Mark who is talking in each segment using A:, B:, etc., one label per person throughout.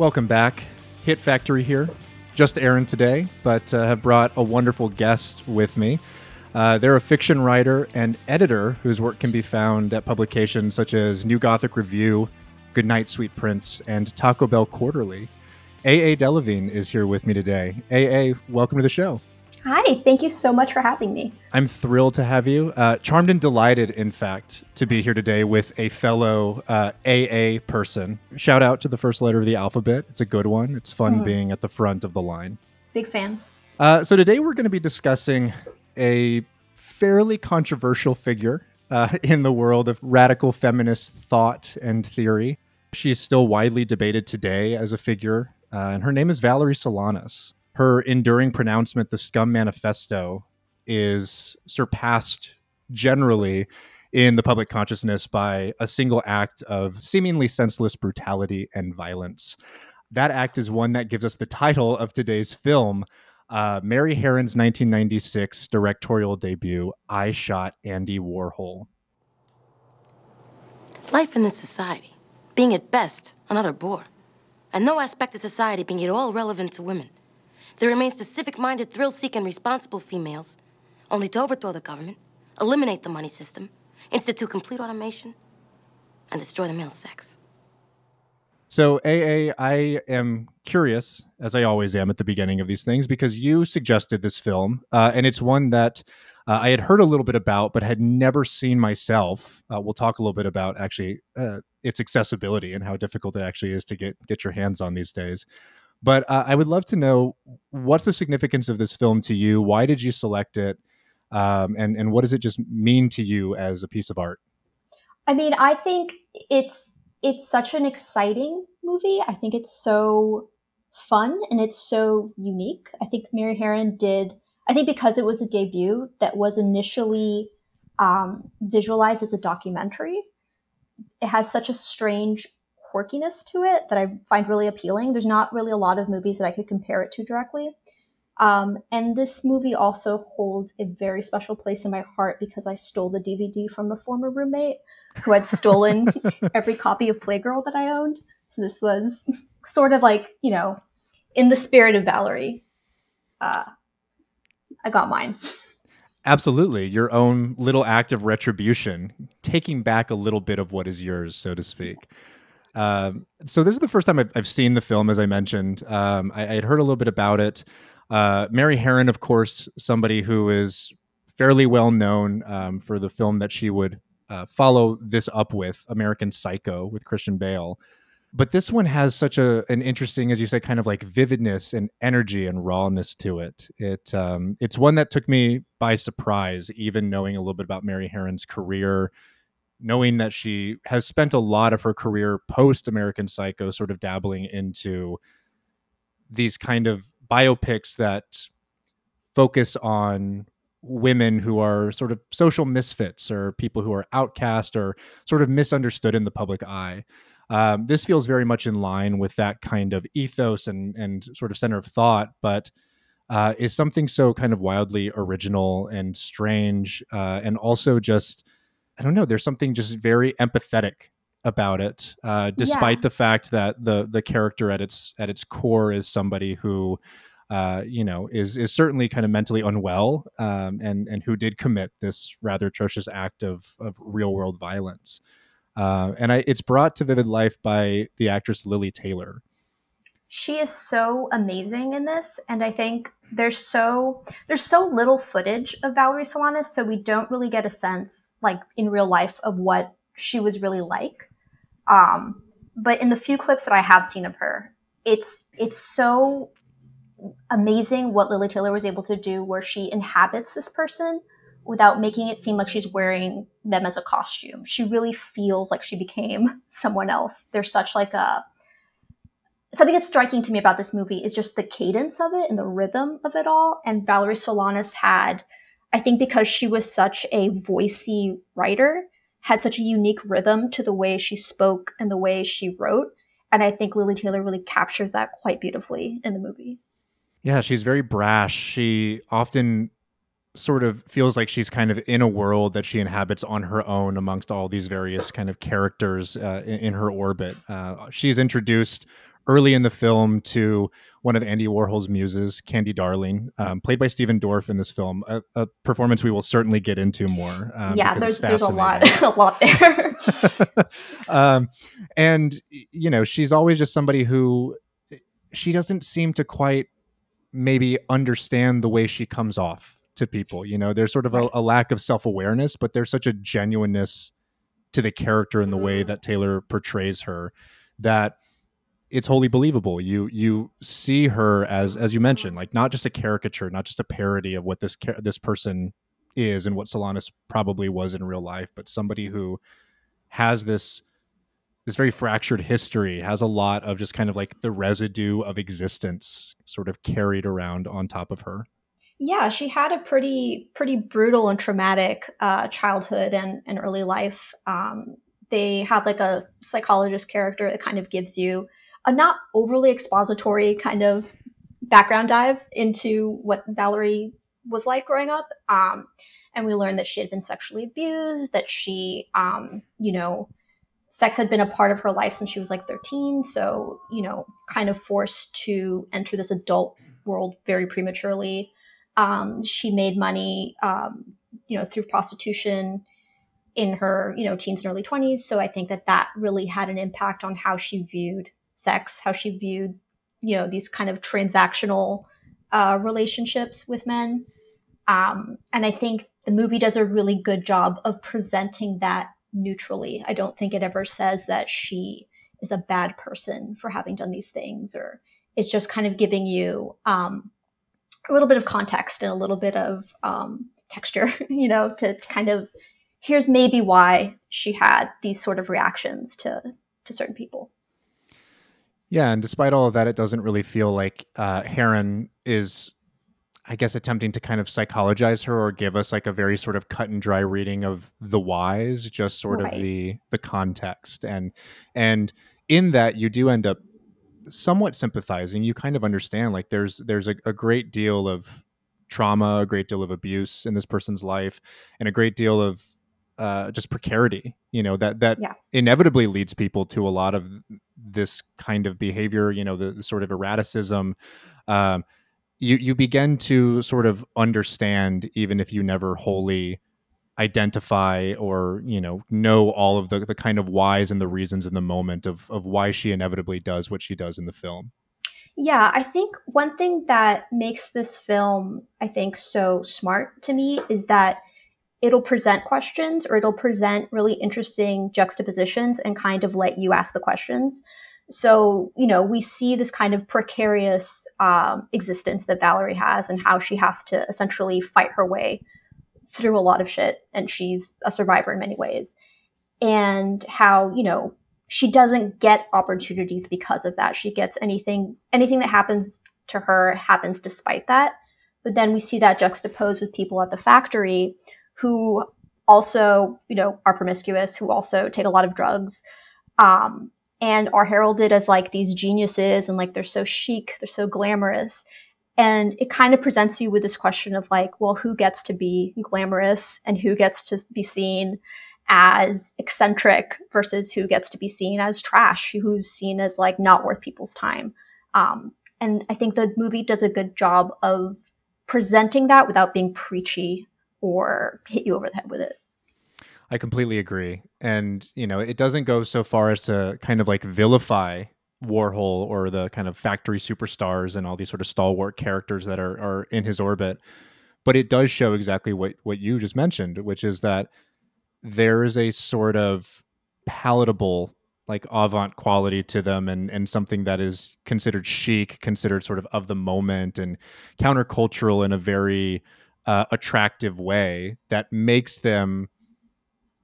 A: Welcome back. Hit Factory here. Just Aaron today, but uh, have brought a wonderful guest with me. Uh, they're a fiction writer and editor whose work can be found at publications such as New Gothic Review, Goodnight Sweet Prince, and Taco Bell Quarterly. AA de Levine is here with me today. AA, welcome to the show.
B: Hi, thank you so much for having me.
A: I'm thrilled to have you. Uh, charmed and delighted, in fact, to be here today with a fellow uh, AA person. Shout out to the first letter of the alphabet. It's a good one. It's fun mm. being at the front of the line.
B: Big fan.
A: Uh, so today we're going to be discussing a fairly controversial figure uh, in the world of radical feminist thought and theory. She's still widely debated today as a figure, uh, and her name is Valerie Solanas her enduring pronouncement, the Scum Manifesto, is surpassed generally in the public consciousness by a single act of seemingly senseless brutality and violence. That act is one that gives us the title of today's film, uh, Mary Harron's 1996 directorial debut, I Shot Andy Warhol.
C: Life in this society, being at best another bore, and no aspect of society being at all relevant to women. There remains the civic minded, thrill seeking, responsible females, only to overthrow the government, eliminate the money system, institute complete automation, and destroy the male sex.
A: So, AA, I am curious, as I always am at the beginning of these things, because you suggested this film, uh, and it's one that uh, I had heard a little bit about, but had never seen myself. Uh, we'll talk a little bit about actually uh, its accessibility and how difficult it actually is to get get your hands on these days. But uh, I would love to know what's the significance of this film to you? Why did you select it? Um, and and what does it just mean to you as a piece of art?
B: I mean, I think it's it's such an exciting movie. I think it's so fun and it's so unique. I think Mary Harron did. I think because it was a debut that was initially um, visualized as a documentary, it has such a strange quirkiness to it that I find really appealing. There's not really a lot of movies that I could compare it to directly. Um, and this movie also holds a very special place in my heart because I stole the DVD from a former roommate who had stolen every copy of Playgirl that I owned. So this was sort of like, you know, in the spirit of Valerie. Uh, I got mine.
A: Absolutely. Your own little act of retribution, taking back a little bit of what is yours, so to speak. Yes. Um, so this is the first time I've, I've seen the film, as I mentioned. Um, I, had heard a little bit about it. Uh, Mary Harron, of course, somebody who is fairly well known um, for the film that she would uh, follow this up with, American Psycho, with Christian Bale. But this one has such a an interesting, as you said, kind of like vividness and energy and rawness to it. It um, it's one that took me by surprise, even knowing a little bit about Mary Harron's career knowing that she has spent a lot of her career post American Psycho sort of dabbling into these kind of biopics that focus on women who are sort of social misfits or people who are outcast or sort of misunderstood in the public eye. Um, this feels very much in line with that kind of ethos and and sort of center of thought, but uh, is something so kind of wildly original and strange, uh, and also just I don't know. There's something just very empathetic about it, uh, despite yeah. the fact that the the character at its at its core is somebody who, uh, you know, is is certainly kind of mentally unwell, um, and and who did commit this rather atrocious act of of real world violence. Uh, and I, it's brought to vivid life by the actress Lili Taylor,
B: she is so amazing in this and i think there's so there's so little footage of valerie solanas so we don't really get a sense like in real life of what she was really like. Um, but in the few clips that i have seen of her it's it's so amazing what Lili taylor was able to do where she inhabits this person without making it seem like she's wearing them as a costume. She really feels like she became someone else. There's such like a something that's striking to me about this movie is just the cadence of it and the rhythm of it all. And Valerie Solanas had, I think, because she was such a voicey writer, had such a unique rhythm to the way she spoke and the way she wrote. And I think Lili Taylor really captures that quite beautifully in the movie.
A: Yeah, she's very brash. She often sort of feels like she's kind of in a world that she inhabits on her own amongst all these various kind of characters uh, in, in, her orbit. Uh, she's introduced early in the film to one of Andy Warhol's muses, Candy Darling, um, played by Stephen Dorff in this film, a, a, performance we will certainly get into more.
B: Um, yeah, there's there's a lot a lot there.
A: um, and you know, she's always just somebody who she doesn't seem to quite maybe understand the way she comes off to people. You know, there's sort of a, a lack of self awareness, but there's such a genuineness to the character and the way that Taylor portrays her that it's wholly believable. You you see her as as you mentioned, like not just a caricature, not just a parody of what this this person is and what Solanas probably was in real life, but somebody who has this this very fractured history, has a lot of just kind of like the residue of existence sort of carried around on top of her.
B: Yeah, she had a pretty pretty brutal and traumatic uh, childhood and, and early life. Um, they have like a psychologist character that kind of gives you a not overly expository kind of background dive into what Valerie was like growing up. Um, and we learned that she had been sexually abused, that she, um, you know, sex had been a part of her life since she was like 13. So, you know, kind of forced to enter this adult world very prematurely. Um, she made money, um, you know, through prostitution in her, you know, teens and early 20s. So I think that that really had an impact on how she viewed sex, how she viewed, you know, these kind of transactional uh, relationships with men. Um, and I think the movie does a really good job of presenting that neutrally. I don't think it ever says that she is a bad person for having done these things, or it's just kind of giving you um, a little bit of context and a little bit of um, texture, you know, to, to kind of here's maybe why she had these sort of reactions to to certain people.
A: Yeah, and despite all of that, it doesn't really feel like uh, Harron is, I guess, attempting to kind of psychologize her or give us like a very sort of cut and dry reading of the whys, just sort right. of the the context, and and in that you do end up somewhat sympathizing. You kind of understand like there's there's a, a great deal of trauma, a great deal of abuse in this person's life, and a great deal of uh, just precarity you know that that yeah. inevitably leads people to a lot of this kind of behavior you know the, the sort of erraticism um, you you begin to sort of understand even if you never wholly identify or you know know all of the, the kind of whys and the reasons in the moment of of why she inevitably does what she does in the film.
B: Yeah i think one thing that makes this film i think so smart to me is that it'll present questions or it'll present really interesting juxtapositions and kind of let you ask the questions. So, you know, we see this kind of precarious um, existence that Valerie has and how she has to essentially fight her way through a lot of shit. And she's a survivor in many ways. And how, you know, she doesn't get opportunities because of that. She gets anything, anything that happens to her happens despite that. But then we see that juxtaposed with people at the factory who also, you know, are promiscuous, who also take a lot of drugs, um, and are heralded as like these geniuses and like they're so chic, they're so glamorous. And it kind of presents you with this question of like, well, who gets to be glamorous and who gets to be seen as eccentric versus who gets to be seen as trash, who's seen as like not worth people's time. Um, and I think the movie does a good job of presenting that without being preachy or hit you over the head with it.
A: I completely agree. And, you know, it doesn't go so far as to kind of like vilify Warhol or the kind of factory superstars and all these sort of stalwart characters that are, are in his orbit. But it does show exactly what, what you just mentioned, which is that there is a sort of palatable like avant quality to them and and something that is considered chic considered sort of of the moment and countercultural in a very uh, attractive way that makes them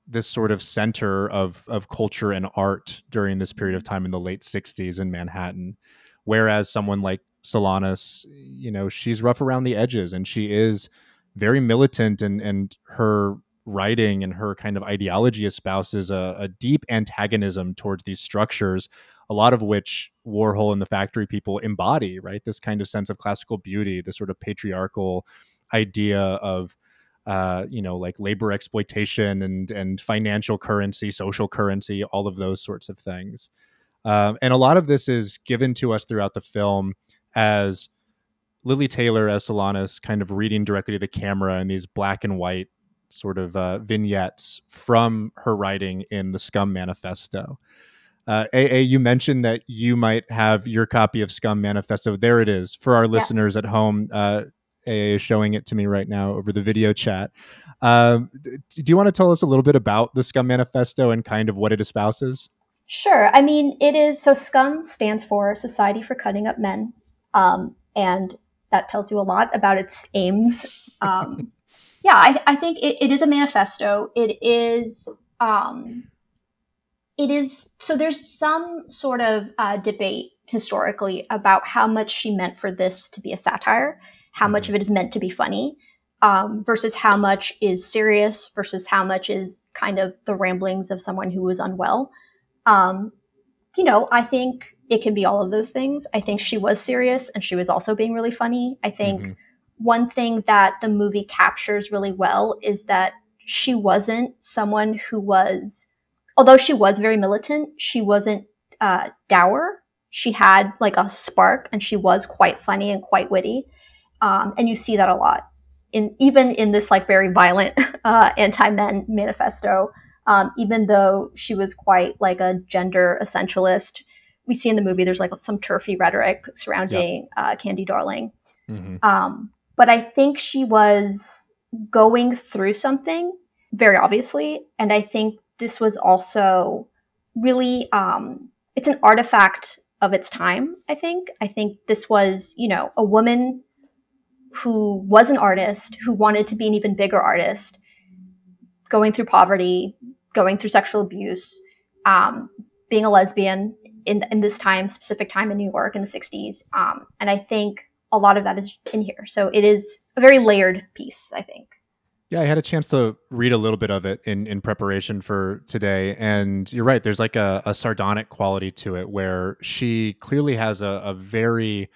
A: this sort of center of of culture and art during this period of time in the late 60s in Manhattan. Whereas someone like Solanas you know she's rough around the edges and she is very militant and and her writing and her kind of ideology espouses a, a deep antagonism towards these structures a lot of which Warhol and the factory people embody right? This kind of sense of classical beauty the sort of patriarchal idea of uh, you know like labor exploitation and and financial currency social currency all of those sorts of things Um, and a lot of this is given to us throughout the film as Lili Taylor as Solanas kind of reading directly to the camera in these black and white sort of uh, vignettes from her writing in the Scum Manifesto. Uh, AA, you mentioned that you might have your copy of Scum Manifesto. There it is for our listeners yeah. at home. Uh, AA is showing it to me right now over the video chat. Um, do you want to tell us a little bit about the Scum Manifesto and kind of what it espouses?
B: Sure. I mean, it is so SCUM stands for Society for Cutting Up Men. Um, and that tells you a lot about its aims. Um, yeah, I, I think it, it is a manifesto. It is. Um, it is so. There's some sort of uh, debate historically about how much she meant for this to be a satire, how much mm-hmm. of it is meant to be funny, um, versus how much is serious, versus how much is kind of the ramblings of someone who was unwell. Um, you know, I think it can be all of those things. I think she was serious and she was also being really funny. I think mm-hmm. one thing that the movie captures really well is that she wasn't someone who was, although she was very militant, she wasn't uh, dour. She had like a spark and she was quite funny and quite witty. Um, and you see that a lot in even in this like very violent uh, anti-men manifesto. Um, even though she was quite like a gender essentialist, we see in the movie there's like some turfy rhetoric surrounding yep. uh, Candy Darling. Mm-hmm. Um, but I think she was going through something very obviously, and I think this was also really um, it's an artifact of its time. I think I think this was you know a woman who was an artist who wanted to be an even bigger artist, going through poverty, going through sexual abuse, um, being a lesbian in in this time, specific time in New York in the '60s. Um, and I think a lot of that is in here. So it is a very layered piece. I think.
A: Yeah, I had a chance to read a little bit of it in, in preparation for today. And you're right, there's like a, a sardonic quality to it where she clearly has a, a very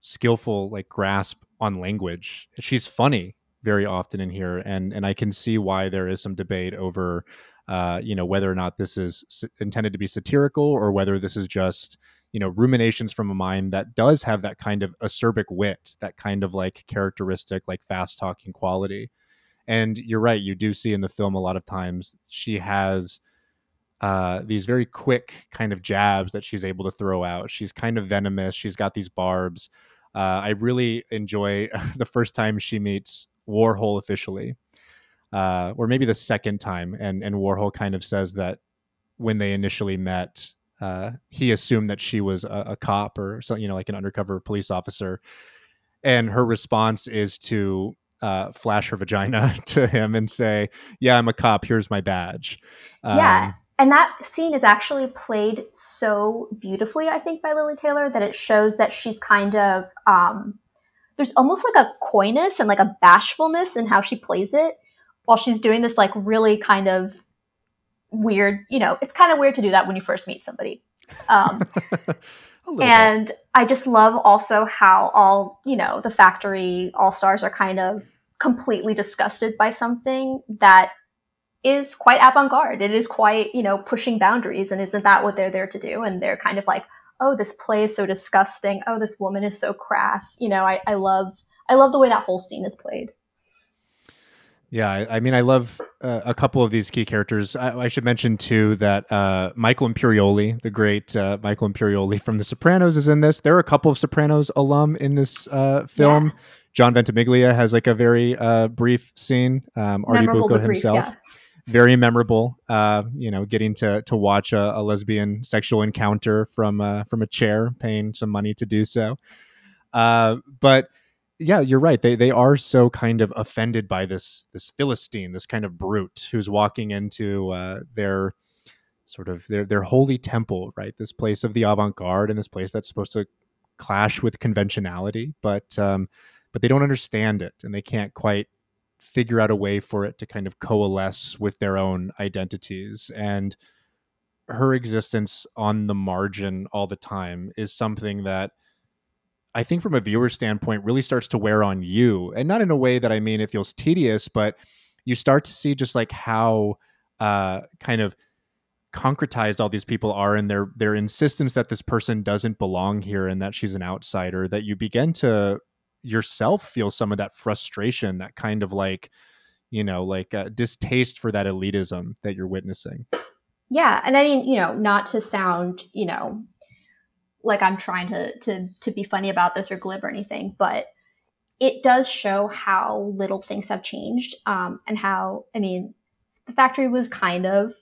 A: skillful like grasp on language. She's funny very often in here. And and I can see why there is some debate over uh, you know, whether or not this is intended to be satirical or whether this is just, you know, ruminations from a mind that does have that kind of acerbic wit, that kind of like characteristic, like fast talking quality. And you're right, you do see in the film a lot of times she has uh, these very quick kind of jabs that she's able to throw out. She's kind of venomous. She's got these barbs. Uh, I really enjoy the first time she meets Warhol officially uh, or maybe the second time, and and Warhol kind of says that when they initially met, uh, he assumed that she was a, a cop or something, you know, like an undercover police officer, and her response is to uh, flash her vagina to him and say, "Yeah, I'm a cop. Here's my badge."
B: Um, yeah, and that scene is actually played so beautifully, I think, by Lili Taylor that it shows that she's kind of um, there's almost like a coyness and like a bashfulness in how she plays it while she's doing this like really kind of weird, you know, it's kind of weird to do that when you first meet somebody. Um, and bit. I just love also how all, you know, the factory all stars are kind of completely disgusted by something that is quite avant-garde. It is quite, you know, pushing boundaries and isn't that what they're there to do? And they're kind of like, oh, this play is so disgusting. Oh, this woman is so crass. You know, I, I love I love the way that whole scene is played.
A: Yeah, I, I, mean, I love uh, a couple of these key characters. I, I should mention too that uh, Michael Imperioli, the great uh, Michael Imperioli from The Sopranos, is in this. There are a couple of Sopranos alum in this uh, film. Yeah. John Ventimiglia has like a very uh, brief scene. Um, Artie Bucco himself, brief, yeah. Very memorable. Uh, you know, getting to to watch a, a lesbian sexual encounter from from a chair, paying some money to do so. but yeah, you're right. They they are so kind of offended by this this philistine, this kind of brute who's walking into uh, their sort of their their holy temple, right? This place of the avant-garde and this place that's supposed to clash with conventionality, but um, but they don't understand it and they can't quite figure out a way for it to kind of coalesce with their own identities and her existence on the margin all the time is something that I think from a viewer standpoint really starts to wear on you. And not in a way that I mean it feels tedious, but you start to see just like how uh, kind of concretized all these people are and their their insistence that this person doesn't belong here and that she's an outsider that you begin to yourself feel some of that frustration that kind of like you know like uh, distaste for that elitism that you're witnessing?
B: Yeah and i mean you know not to sound you know like i'm trying to to to be funny about this or glib or anything but it does show how little things have changed um, and how i mean the factory was kind of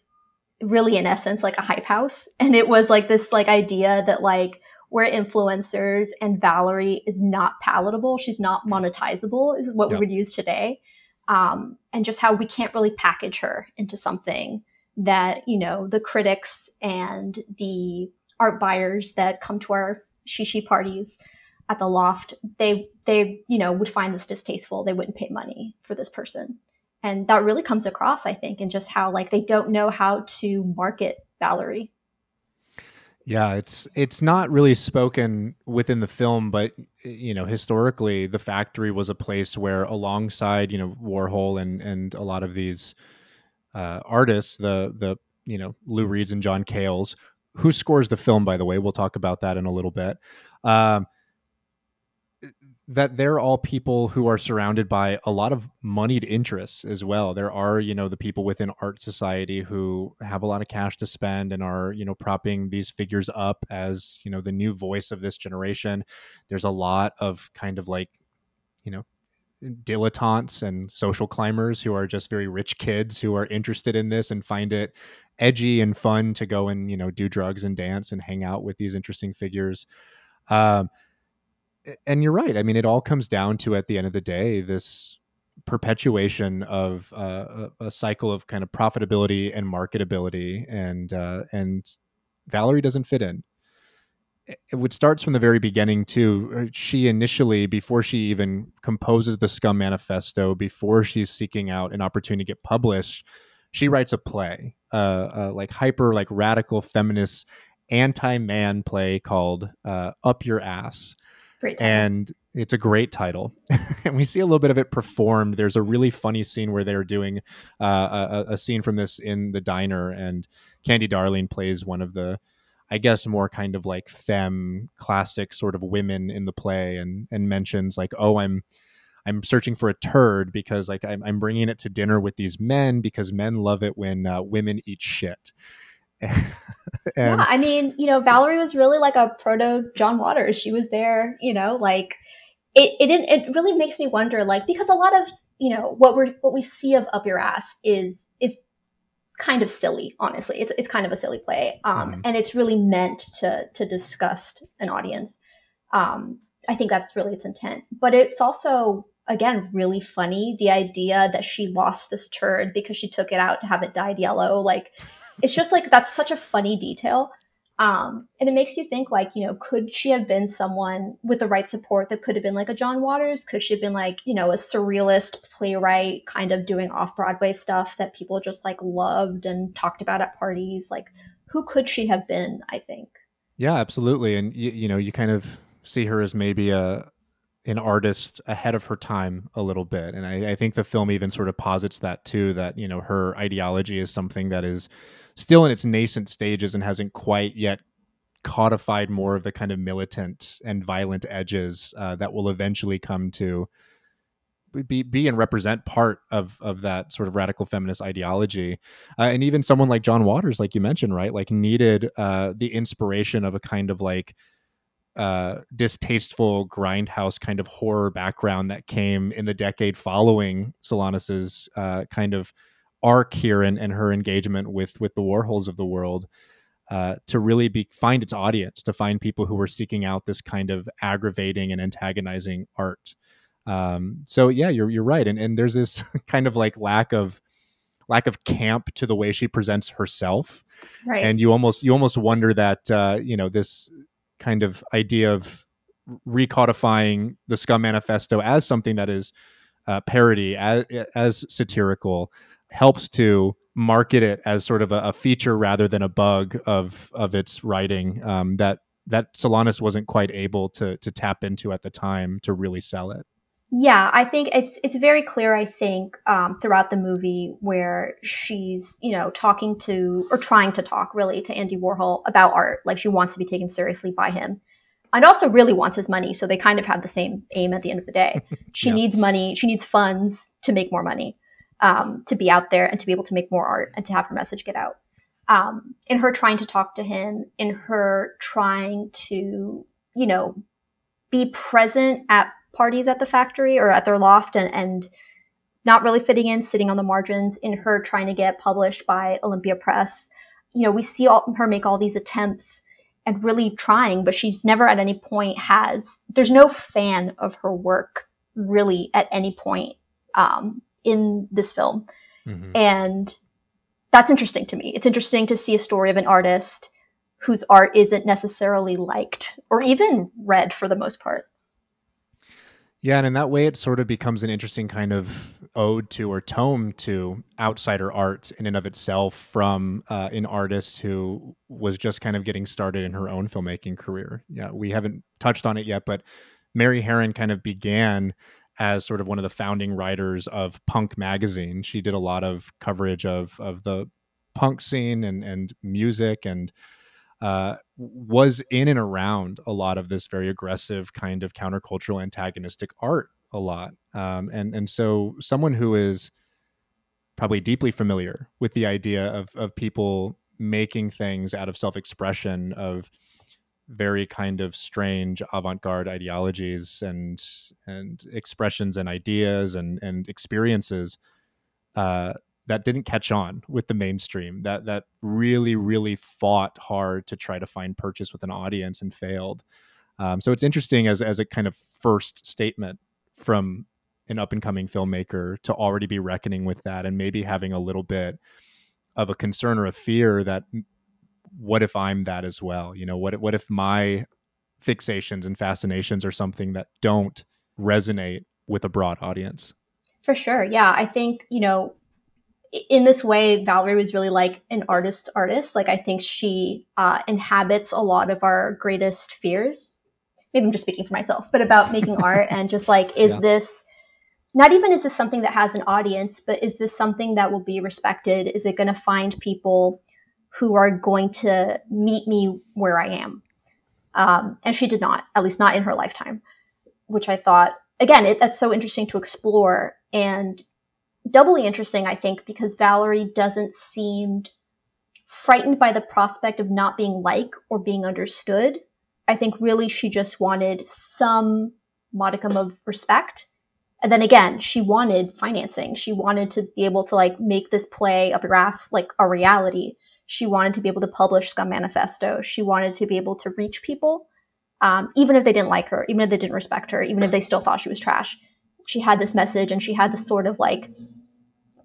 B: really in essence like a hype house and it was like this like idea that like we're influencers and valerie is not palatable she's not monetizable is what yep. we would use today. Um, and just how we can't really package her into something that you know the critics and the art buyers that come to our shishi parties at the loft they they you know would find this distasteful. They wouldn't pay money for this person. And that really comes across i think in just how like they don't know how to market valerie
A: yeah it's it's not really spoken within the film but you know historically the factory was a place where alongside you know warhol and and a lot of these uh, artists the the you know lou reeds and john cales who scores the film by the way we'll talk about that in a little bit um, that they're all people who are surrounded by a lot of moneyed interests as well. There are, you know, the people within art society who have a lot of cash to spend and are, you know, propping these figures up as, you know, the new voice of this generation. There's a lot of kind of like, you know, dilettantes and social climbers who are just very rich kids who are interested in this and find it edgy and fun to go and, you know, do drugs and dance and hang out with these interesting figures. Um, and you're right. I mean, it all comes down to at the end of the day this perpetuation of uh, a, a, cycle of kind of profitability and marketability, and uh, and Valerie doesn't fit in. It, it starts from the very beginning too. Uh, she initially, before she even composes the Scum Manifesto, before she's seeking out an opportunity to get published, she writes a play, uh, uh like hyper, like radical feminist anti-man play called uh, "Up Your Ass."
B: Great
A: and it's a great title. and we see a little bit of it performed. There's a really funny scene where they're doing uh, a, a, scene from this in the diner, and Candy Darling plays one of the, I guess, more kind of like femme classic sort of women in the play, and and mentions like, oh, I'm. I'm searching for a turd because like I'm, I'm bringing it to dinner with these men because men love it when uh, women eat shit.
B: yeah, I mean, you know, Valerie was really like a proto John Waters. She was there, you know, like it, it didn't, it really makes me wonder, like, because a lot of, you know, what we're, what we see of Up Your Ass is, is kind of silly, honestly. It's, it's kind of a silly play. Um, mm-hmm. and it's really meant to, to disgust an audience. Um, I think that's really its intent, but it's also, again, really funny. The idea that she lost this turd because she took it out to have it dyed yellow. Like, it's just like that's such a funny detail. Um, and it makes you think like, you know, could she have been someone with the right support that could have been like a John Waters? Could she have been like, you know, a surrealist playwright kind of doing off Broadway stuff that people just like loved and talked about at parties? Like, who could she have been? I think.
A: Yeah, absolutely. And you, you know, you kind of see her as maybe a an artist ahead of her time a little bit, and I, I think the film even sort of posits that too. That you know, her ideology is something that is still in its nascent stages and hasn't quite yet codified more of the kind of militant and violent edges uh, that will eventually come to be, be and represent part of of that sort of radical feminist ideology. Uh, and even someone like john waters like you mentioned right like needed uh, the inspiration of a kind of like uh, distasteful grindhouse kind of horror background that came in the decade following Solanas's uh, kind of arc here and, and her engagement with with the Warhols of the world uh, to really be find its audience, to find people who were seeking out this kind of aggravating and antagonizing art. Um, so yeah, you're you're right, and and there's this kind of like lack of lack of camp to the way she presents herself,
B: right?
A: And you almost you almost wonder that uh, you know this kind of idea of recodifying the Scum Manifesto as something that is uh, parody, as, as satirical, helps to market it as sort of a, a, feature rather than a bug of of its writing um, that that Solanas wasn't quite able to to tap into at the time to really sell it.
B: Yeah, I think it's it's very clear. I think um, throughout the movie where she's you know talking to or trying to talk really to Andy Warhol about art, like she wants to be taken seriously by him, and also really wants his money. So they kind of have the same aim at the end of the day. She yeah. needs money. She needs funds to make more money, um, to be out there and to be able to make more art and to have her message get out. Um, in her trying to talk to him, in her trying to you know be present at parties at the factory or at their loft and, and not really fitting in, sitting on the margins, in her trying to get published by Olympia Press. You know, we see all, her make all these attempts and really trying, but she's never at any point has, there's no fan of her work really at any point um, in this film. Mm-hmm. And that's interesting to me. It's interesting to see a story of an artist whose art isn't necessarily liked or even read for the most part.
A: Yeah, and in that way, it sort of becomes an interesting kind of ode to or tome to outsider art in and of itself from uh, an artist who was just kind of getting started in her own filmmaking career. Yeah, we haven't touched on it yet, but Mary Harron kind of began as sort of one of the founding writers of Punk magazine. She did a lot of coverage of of the punk scene and and music and uh, was in and around a lot of this very aggressive kind of countercultural antagonistic art a lot um, and and so someone who is probably deeply familiar with the idea of of people making things out of self-expression of very kind of strange avant-garde ideologies and and expressions and ideas and and experiences uh, that didn't catch on with the mainstream that that really really fought hard to try to find purchase with an audience and failed. Um, so it's interesting as as a kind of first statement from an up and coming filmmaker to already be reckoning with that and maybe having a little bit of a concern or a fear that what if I'm that as well you know what what if my fixations and fascinations are something that don't resonate with a broad audience
B: for sure yeah i think you know in this way, Valerie was really like an artist's artist. Like I think she uh, inhabits a lot of our greatest fears. Maybe I'm just speaking for myself, but about making art and just like, is yeah. this not even is this something that has an audience, but is this something that will be respected? Is it going to find people who are going to meet me where I am? Um, and she did not, at least not in her lifetime, which I thought again it, that's so interesting to explore and doubly interesting, I think, because Valerie doesn't seem frightened by the prospect of not being liked or being understood. I think really she just wanted some modicum of respect. And then again, she wanted financing. She wanted to be able to like make this play up your ass like a reality. She wanted to be able to publish Scum Manifesto. She wanted to be able to reach people, um, even if they didn't like her, even if they didn't respect her, even if they still thought she was trash she had this message and she had this sort of like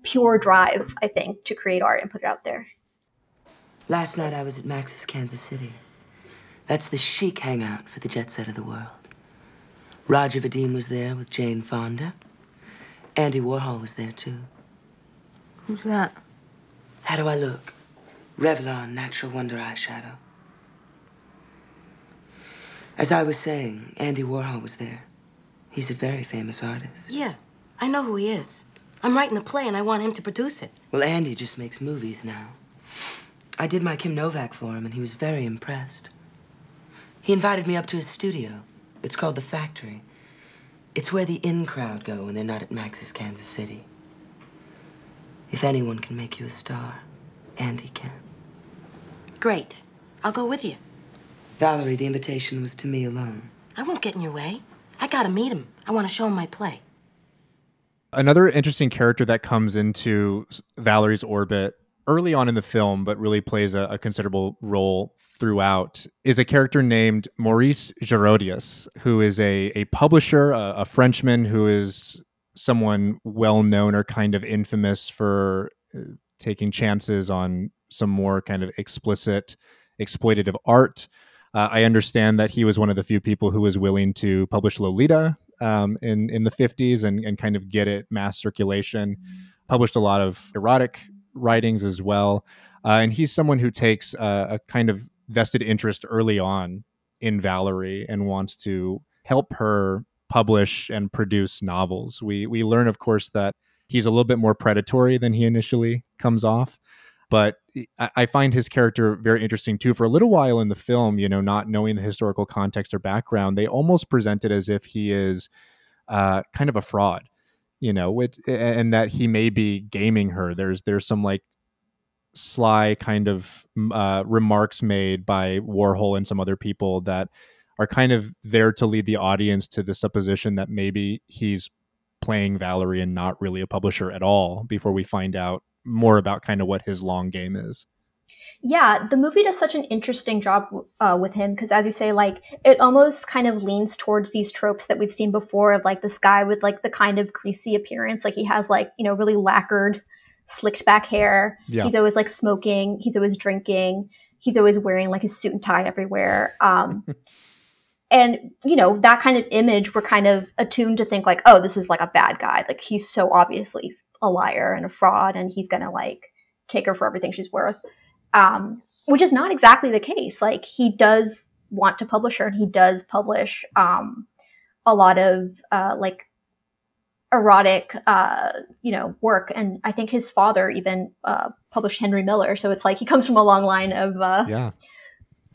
B: pure drive, I think, to create art and put it out there.
D: Last night I was at Max's Kansas City. That's the chic hangout for the jet set of the world. Roger Vadim was there with Jane Fonda. Andy Warhol was there too.
E: Who's that?
D: How do I look? Revlon Natural Wonder Eyeshadow. As I was saying, Andy Warhol was there. He's a very famous artist.
C: Yeah, I know who he is. I'm writing a play and I want him to produce it.
D: Well, Andy just makes movies now. I did my Kim Novak for him and he was very impressed. He invited me up to his studio. It's called The Factory. It's where the in crowd go when they're not at Max's Kansas City. If anyone can make you a star, Andy can.
C: Great. I'll go with you.
D: Valerie, the invitation was to me alone.
C: I won't get in your way. I gotta meet him. I want to show him my play.
A: Another interesting character that comes into Valerie's orbit early on in the film, but really plays a, a considerable role throughout, is a character named Maurice Girodias, who is a, a publisher, a, a Frenchman who is someone well known or kind of infamous for uh, taking chances on some more kind of explicit, exploitative art. Uh, I understand that he was one of the few people who was willing to publish Lolita um, in in the 50s and, and kind of get it mass circulation. Published a lot of erotic writings as well, uh, and he's someone who takes a, a kind of vested interest early on in Valerie and wants to help her publish and produce novels. We we learn, of course, that he's a little bit more predatory than he initially comes off. But I find his character very interesting too. For a little while in the film, you know, not knowing the historical context or background, they almost present it as if he is uh, kind of a fraud, you know, and that he may be gaming her. There's there's some like sly kind of uh, remarks made by Warhol and some other people that are kind of there to lead the audience to the supposition that maybe he's playing Valerie and not really a publisher at all before we find out more about kind of what his long game is.
B: Yeah, the movie does such an interesting job uh, with him because, as you say, like it almost kind of leans towards these tropes that we've seen before of like this guy with like the kind of greasy appearance, like he has like you know really lacquered, slicked back hair. Yeah. He's always like smoking. He's always drinking. He's always wearing like his suit and tie everywhere. Um, and you know that kind of image we're kind of attuned to think like oh this is like a bad guy like he's so obviously a liar and a fraud and he's gonna like take her for everything she's worth. Um, which is not exactly the case. Like he does want to publish her and he does publish um, a lot of uh, like erotic uh, you know work. And i think his father even uh, published henry miller. So it's like he comes from a long line of uh,
A: yeah.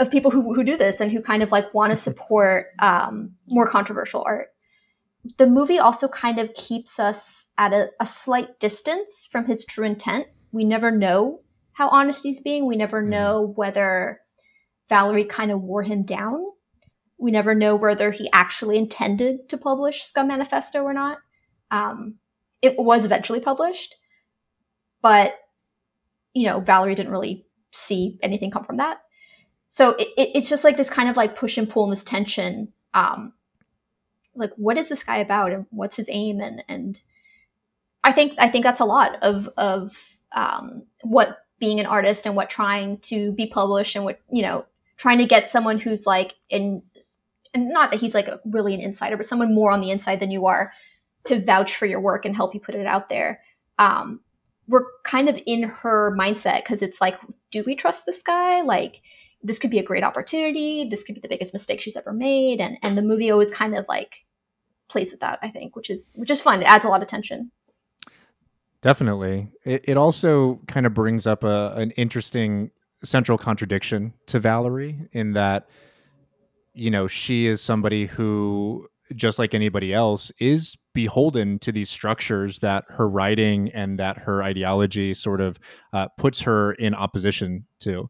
B: of people who, who do this and who kind of like want to support um, more controversial art. The movie also kind of keeps us at a, a, slight distance from his true intent. We never know how honest he's being. We never mm-hmm. know whether Valerie kind of wore him down. We never know whether he actually intended to publish Scum Manifesto or not. Um, it was eventually published, but you know, Valerie didn't really see anything come from that so it, it, it's just like this kind of like push and pull and this tension um like what is this guy about and what's his aim? And and i think i think that's a lot of of um what being an artist and what trying to be published and what you know trying to get someone who's like in and not that he's like a, really an insider but someone more on the inside than you are to vouch for your work and help you put it out there. Um we're kind of in her mindset because it's like do we trust this guy? Like this could be a great opportunity. This could be the biggest mistake she's ever made. And and the movie always kind of like plays with that, I think, which is which is fun. It adds a lot of tension.
A: Definitely. It it also kind of brings up a an interesting central contradiction to Valerie in that you know, she is somebody who just like anybody else is beholden to these structures that her writing and that her ideology sort of uh, puts her in opposition to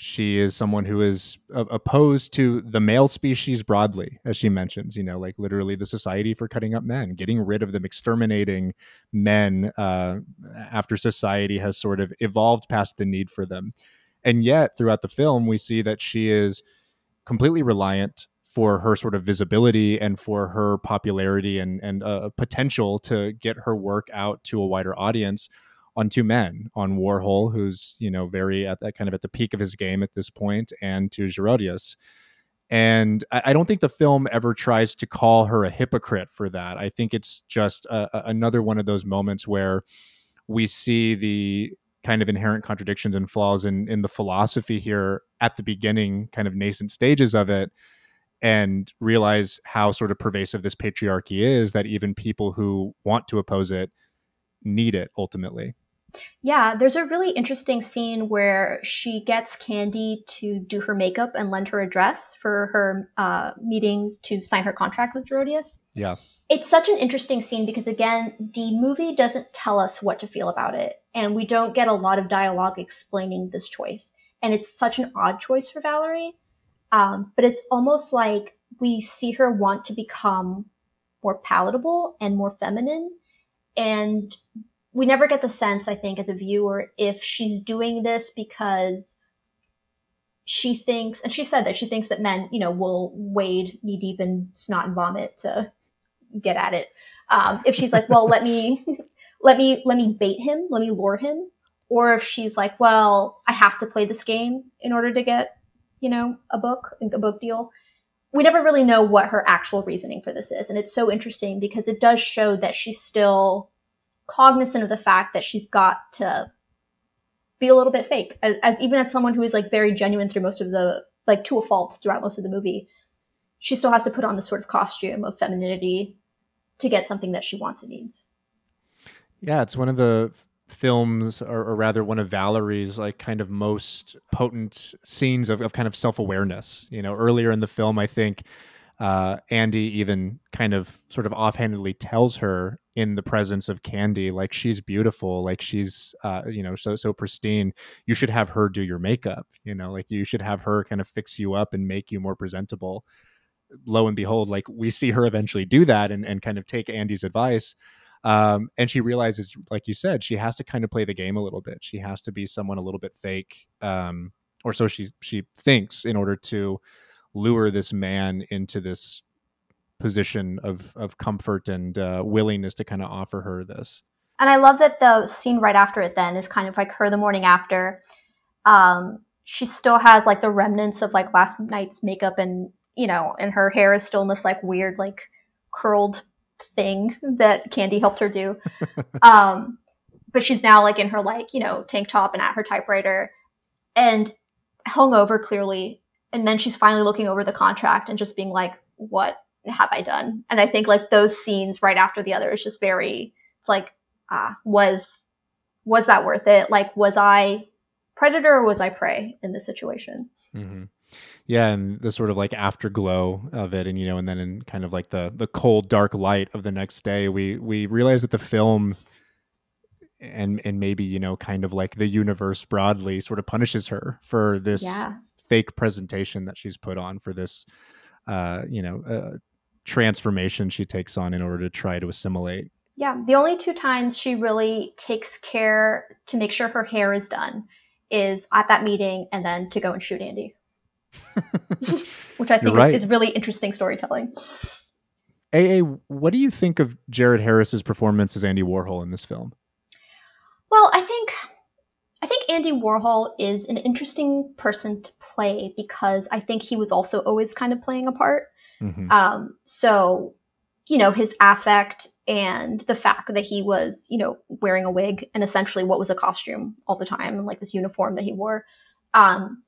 A: she is someone who is opposed to the male species broadly as she mentions you know like literally the society for cutting up men getting rid of them exterminating men uh, after society has sort of evolved past the need for them. And yet throughout the film we see that she is completely reliant for her sort of visibility and for her popularity and and uh, potential to get her work out to a wider audience on two men on warhol who's you know very at that kind of at the peak of his game at this point and to Girodias. and I, I don't think the film ever tries to call her a hypocrite for that i think it's just a, a, another one of those moments where we see the kind of inherent contradictions and flaws in in the philosophy here at the beginning kind of nascent stages of it and realize how sort of pervasive this patriarchy is that even people who want to oppose it need it ultimately
B: yeah, there's a really interesting scene where she gets Candy to do her makeup and lend her a dress for her uh, meeting to sign her contract with Girodias.
A: Yeah.
B: It's such an interesting scene because, again, the movie doesn't tell us what to feel about it. And we don't get a lot of dialogue explaining this choice. And it's such an odd choice for Valerie. Um, but it's almost like we see her want to become more palatable and more feminine. And we never get the sense, I think, as a viewer, if she's doing this because she thinks, and she said that she thinks that men, you know, will wade knee deep in snot and vomit to get at it. Um, if she's like, well, let me, let me, let me bait him, let me lure him, or if she's like, well, I have to play this game in order to get, you know, a book, a book deal. We never really know what her actual reasoning for this is, and it's so interesting because it does show that she's still cognizant of the fact that she's got to be a little bit fake as, as, even as someone who is like very genuine through most of the like to a fault throughout most of the movie she still has to put on this sort of costume of femininity to get something that she wants and needs.
A: Yeah, it's one of the films or, or, rather one of valerie's like kind of most potent scenes of, of kind of self-awareness you know earlier in the film i think uh, andy even kind of sort of offhandedly tells her in the presence of candy like she's beautiful like she's uh, you know so so pristine. You should have her do your makeup you know like you should have her kind of fix you up and make you more presentable. Lo and behold like we see her eventually do that and, and kind of take andy's advice. Um, and she realizes, like you said, she has to kind of play the game a little bit. She has to be someone a little bit fake, um, or so she she thinks, in order to lure this man into this position of of comfort and uh, willingness to kind of offer her this.
B: And I love that the scene right after it then is kind of like her the morning after. Um, she still has like the remnants of like last night's makeup and you know, and her hair is still in this like weird like curled thing that Candy helped her do. um, but she's now like in her like you know tank top and at her typewriter, and hung over clearly. And then she's finally looking over the contract and just being like, "What have I done?" And I think like those scenes right after the other is just very it's like, ah, was was that worth it? Like, was I predator or was I prey in this situation?
A: Mm-hmm yeah and the sort of like afterglow of it and you know and then in kind of like the the cold dark light of the next day we we realize that the film and and maybe you know kind of like the universe broadly sort of punishes her for this yeah. Fake presentation that she's put on for this uh you know uh, transformation she takes on in order to try to assimilate
B: yeah the only two times she really takes care to make sure her hair is done is at that meeting and then to go and shoot andy which I think right. is, is really interesting storytelling.
A: AA, what do you think of Jared Harris's performance as Andy Warhol in this film?
B: Well, I think think Andy Warhol is an interesting person to play because I think he was also always kind of playing a part. Mm-hmm. Um, so, you know, his affect and the fact that he was, you know, wearing a wig and essentially what was a costume all the time and like this uniform that he wore. Um,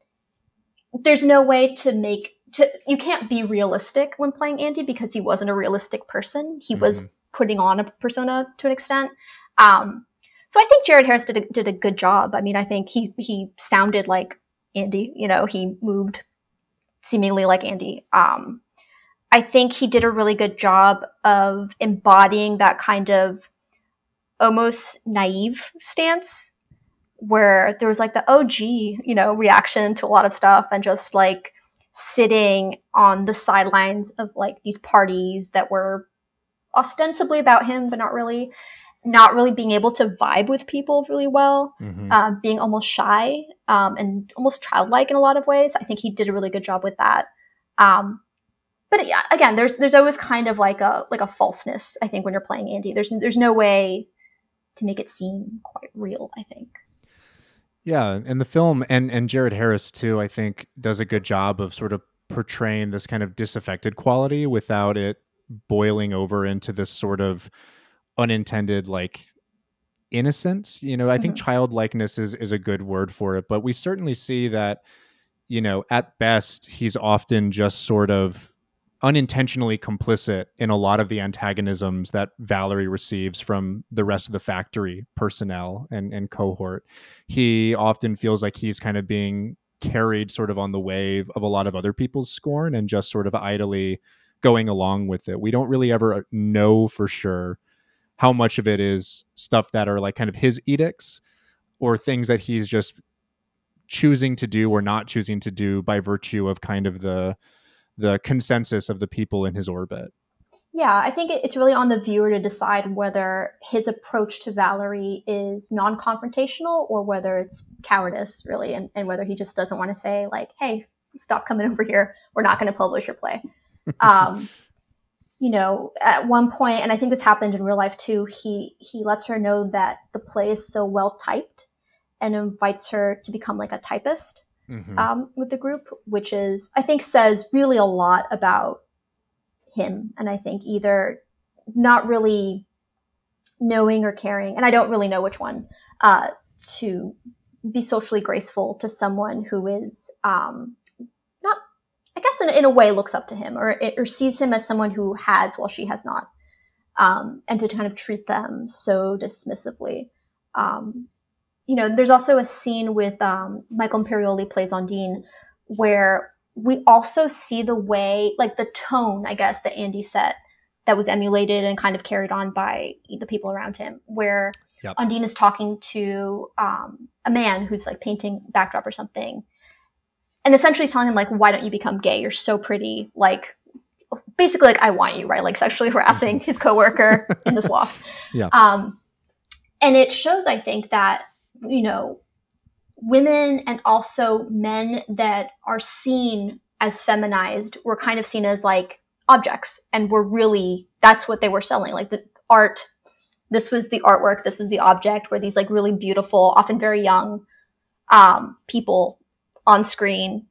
B: there's no way to make to you can't be realistic when playing Andy because he wasn't a realistic person. He mm-hmm. was putting on a persona to an extent. Um, so I think Jared Harris did a, did a good job. I mean, I think he he sounded like Andy. You know, he moved seemingly like Andy. Um, I think he did a really good job of embodying that kind of almost naive stance where there was like the OG, you know, reaction to a lot of stuff and just like sitting on the sidelines of like these parties that were ostensibly about him, but not really, not really being able to vibe with people really well, mm-hmm. uh, being almost shy um, and almost childlike in a lot of ways. I think he did a really good job with that. Um, but yeah, again, there's there's always kind of like a like a falseness. I think when you're playing Andy, there's there's no way to make it seem quite real. I think.
A: Yeah, and the film and and Jared Harris too, I think, does a good job of sort of portraying this kind of disaffected quality without it boiling over into this sort of unintended like innocence. You know, I mm-hmm. think childlikeness is is a good word for it, but we certainly see that, you know, at best he's often just sort of unintentionally complicit in a lot of the antagonisms that Valerie receives from the rest of the factory personnel and, and cohort. He often feels like he's kind of being carried sort of on the wave of a lot of other people's scorn and just sort of idly going along with it. We don't really ever know for sure how much of it is stuff that are like kind of his edicts or things that he's just choosing to do or not choosing to do by virtue of kind of the the consensus of the people in his orbit.
B: Yeah, I think it's really on the viewer to decide whether his approach to Valerie is non confrontational or whether it's cowardice, really, and, and whether he just doesn't want to say, like, hey, stop coming over here. We're not going to publish your play. Um, you know, at one point, and I think this happened in real life too, he, he lets her know that the play is so well typed and invites her to become like a typist mm-hmm. um, with the group, which is, I think, says really a lot about him. And I think either not really knowing or caring, and I don't really know which one, uh, to be socially graceful to someone who is um, guess in, in a way looks up to him or or sees him as someone who has while she has not. Um, and to kind of treat them so dismissively. Um, you know there's also a scene with um, michael imperioli plays Ondine where we also see the way like the tone i guess that andy set that was emulated and kind of carried on by the people around him where yep. Ondine is talking to um, a man who's like painting backdrop or something and essentially telling him like why don't you become gay? You're so pretty. Like basically like i want you right? Like sexually harassing mm-hmm. his coworker in this loft
A: yeah.
B: Um and it shows i think that you know women and also men that are seen as feminized were kind of seen as like objects and were really that's what they were selling. Like the art this was the artwork this was the object where these like really beautiful often very young um, people on screen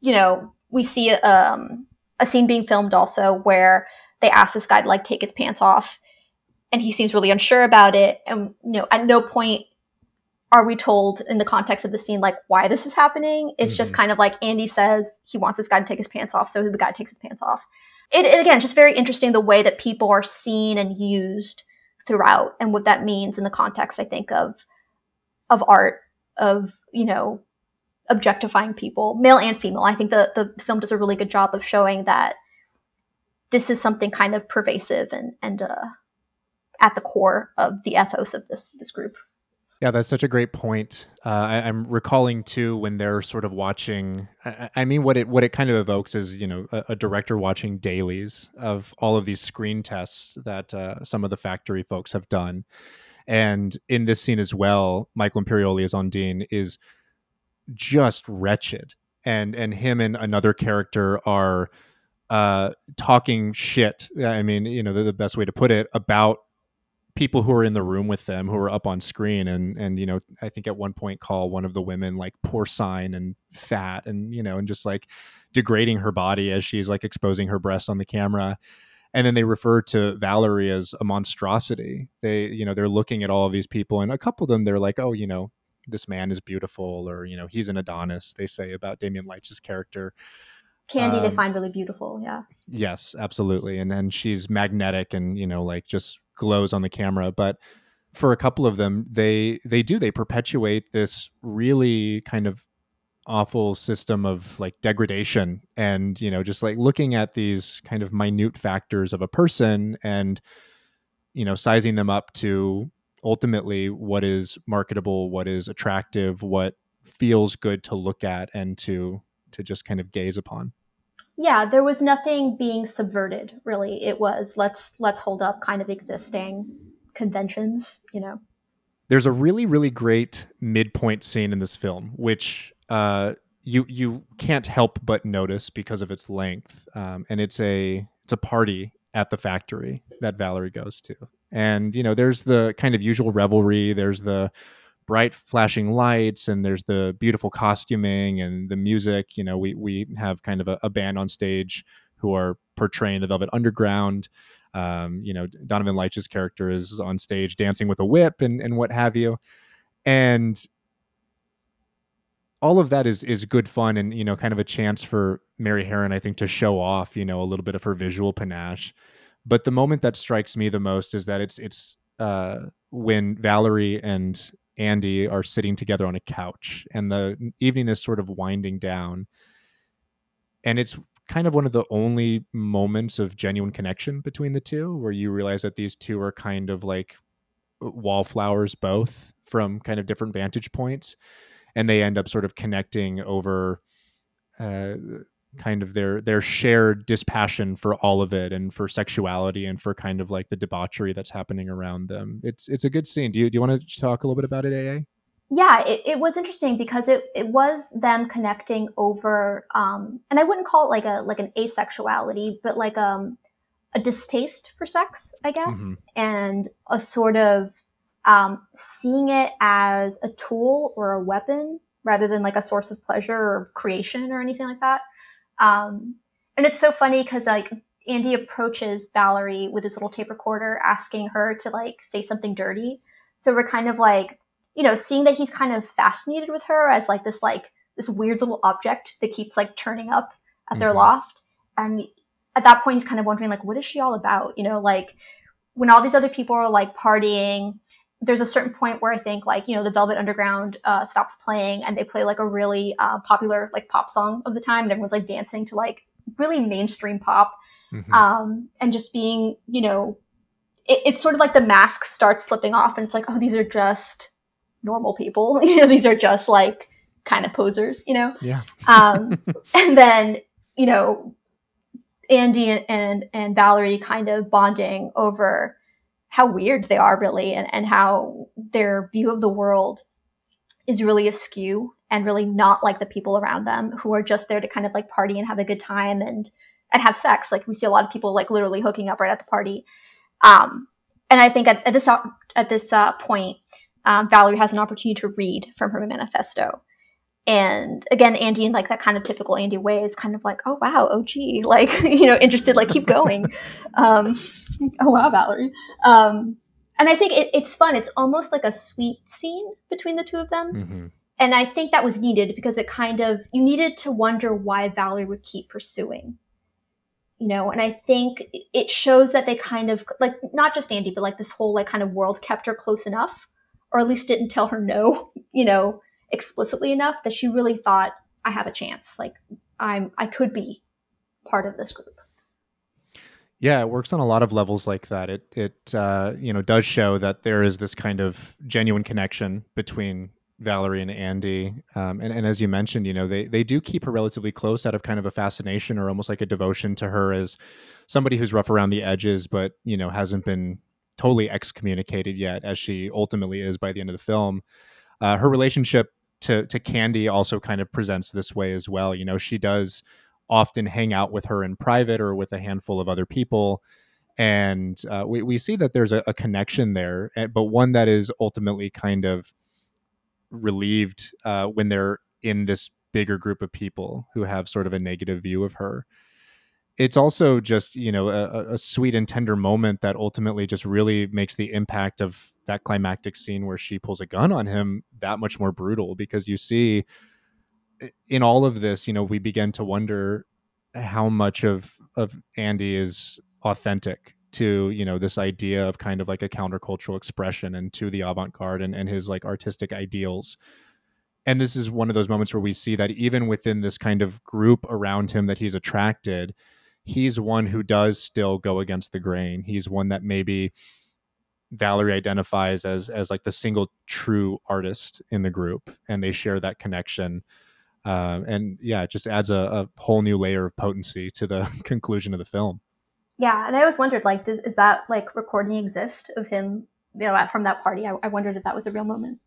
B: you know we see um, a scene being filmed also where they ask this guy to like take his pants off and he seems really unsure about it and you know at no point are we told in the context of the scene like why this is happening it's mm-hmm. just kind of like andy says he wants this guy to take his pants off so the guy takes his pants off it, it again just very interesting the way that people are seen and used throughout and what that means in the context i think of of art of you know objectifying people male and female i think the, the, film does a really good job of showing that this is something kind of pervasive and and uh, at the core of the ethos of this this group
A: yeah, that's such a great point. Uh, I, am recalling too when they're sort of watching. I, I, mean, what it what it kind of evokes is you know a, a, director watching dailies of all of these screen tests that uh, some of the factory folks have done, and in this scene as well, Michael Imperioli as Ondine is just wretched, and and him and another character are uh, talking shit. I mean, you know, the, the best way to put it about people who are in the room with them who are up on screen. And and you know i think at one point call one of the women like porcine and fat and you know and just like degrading her body as she's like exposing her breast on the camera. And then they refer to valerie as a monstrosity. They you know they're looking at all of these people and a couple of them they're like oh you know this man is beautiful or you know he's an adonis they say about damien leitch's character
B: candy um, they find really beautiful yeah.
A: Yes absolutely and then she's magnetic and you know like just glows on the camera but for a couple of them they they do they perpetuate this really kind of awful system of like degradation and you know just like looking at these kind of minute factors of a person and you know sizing them up to ultimately what is marketable what is attractive what feels good to look at and to to just kind of gaze upon.
B: Yeah there was nothing being subverted really. It was let's let's hold up kind of existing conventions you know?
A: There's a really really great midpoint scene in this film which uh you you can't help but notice because of its length um, and it's a it's a party at the factory that valerie goes to and you know there's the kind of usual revelry there's the bright flashing lights and there's the beautiful costuming and the music you know we we have kind of a, a band on stage who are portraying the velvet underground. Um, you know donovan leitch's character is on stage dancing with a whip and and what have you. And all of that is is good fun and you know kind of a chance for mary harron i think to show off you know a little bit of her visual panache but the moment that strikes me the most is that it's it's uh, when Valerie and Andy are sitting together on a couch and the evening is sort of winding down. And it's kind of one of the only moments of genuine connection between the two where you realize that these two are kind of like wallflowers both from kind of different vantage points and they end up sort of connecting over uh, kind of their their shared dispassion for all of it and for sexuality and for kind of like the debauchery that's happening around them. It's it's a good scene. Do you do you want to talk a little bit about it, AA?
B: Yeah, it, it was interesting because it, it was them connecting over um and I wouldn't call it like a like an asexuality, but like um a distaste for sex, I guess, mm-hmm. and a sort of um, seeing it as a tool or a weapon rather than like a source of pleasure or creation or anything like that. Um, and it's so funny because like Andy approaches Valerie with his little tape recorder, asking her to like say something dirty. So we're kind of like, you know, seeing that he's kind of fascinated with her as like this like this weird little object that keeps like turning up at their
A: Mhm.
B: loft, and at that point he's kind of wondering like, what is she all about? You know, like when all these other people are like partying. There's a certain point where I think like you know the Velvet Underground uh, stops playing and they play like a really uh, popular like pop song of the time and everyone's like dancing to like really mainstream pop
A: Mhm.
B: um, and just being, you know, it, it's sort of like the mask starts slipping off, and it's like, oh, these are just normal people. you know, these are just like kind of posers, you know.
A: yeah.
B: Um, and then, you know, Andy and, and and Valerie kind of bonding over how weird they are, really, and and how their view of the world is really askew and really not like the people around them who are just there to kind of like party and have a good time and and have sex. Like we see a lot of people like literally hooking up right at the party. Um, and I think at, at this at this uh, point, um, Valerie has an opportunity to read from her manifesto. And again, Andy, in like that kind of typical Andy way, is kind of like, "Oh wow, oh gee," like you know, interested, like keep going. um, oh wow, Valerie. Um, and I think it, it's fun. It's almost like a sweet scene between the two of them
A: hmm
B: and I think that was needed because it kind of you needed to wonder why Valerie would keep pursuing. You know, and I think it shows that they kind of like not just Andy, but like this whole like kind of world kept her close enough, or at least didn't tell her no, you know, explicitly enough that she really thought I have a chance. Like I'm I could be part of this group.
A: Yeah, it works on a lot of levels like that. It it uh, you know does show that there is this kind of genuine connection between Valerie and Andy, um, and and as you mentioned, you know they they do keep her relatively close out of kind of a fascination or almost like a devotion to her as somebody who's rough around the edges, but you know hasn't been totally excommunicated yet, as she ultimately is by the end of the film. Uh, her relationship to to Candy also kind of presents this way as well. You know, she does often hang out with her in private or with a handful of other people. And uh, we, we see that there's a, a connection there, eh, but one that is ultimately kind of relieved uh, when they're in this bigger group of people who have sort of a negative view of her. It's also just, you know, a, a sweet and tender moment that ultimately just really makes the impact of that climactic scene where she pulls a gun on him that much more brutal because you see in all of this, you know, we begin to wonder how much of of Andy is authentic to you know this idea of kind of like a countercultural expression and to the avant-garde and, and his like artistic ideals. And this is one of those moments where we see that even within this kind of group around him that he's attracted he's one who does still go against the grain. He's one that maybe valerie identifies as as like the single true artist in the group and they share that connection um, and yeah, it just adds a, a, whole new layer of potency to the conclusion of the film.
B: Yeah, and I always wondered, like, does, is that like recording exist of him, you know, from that party? I, I wondered if that was a real moment.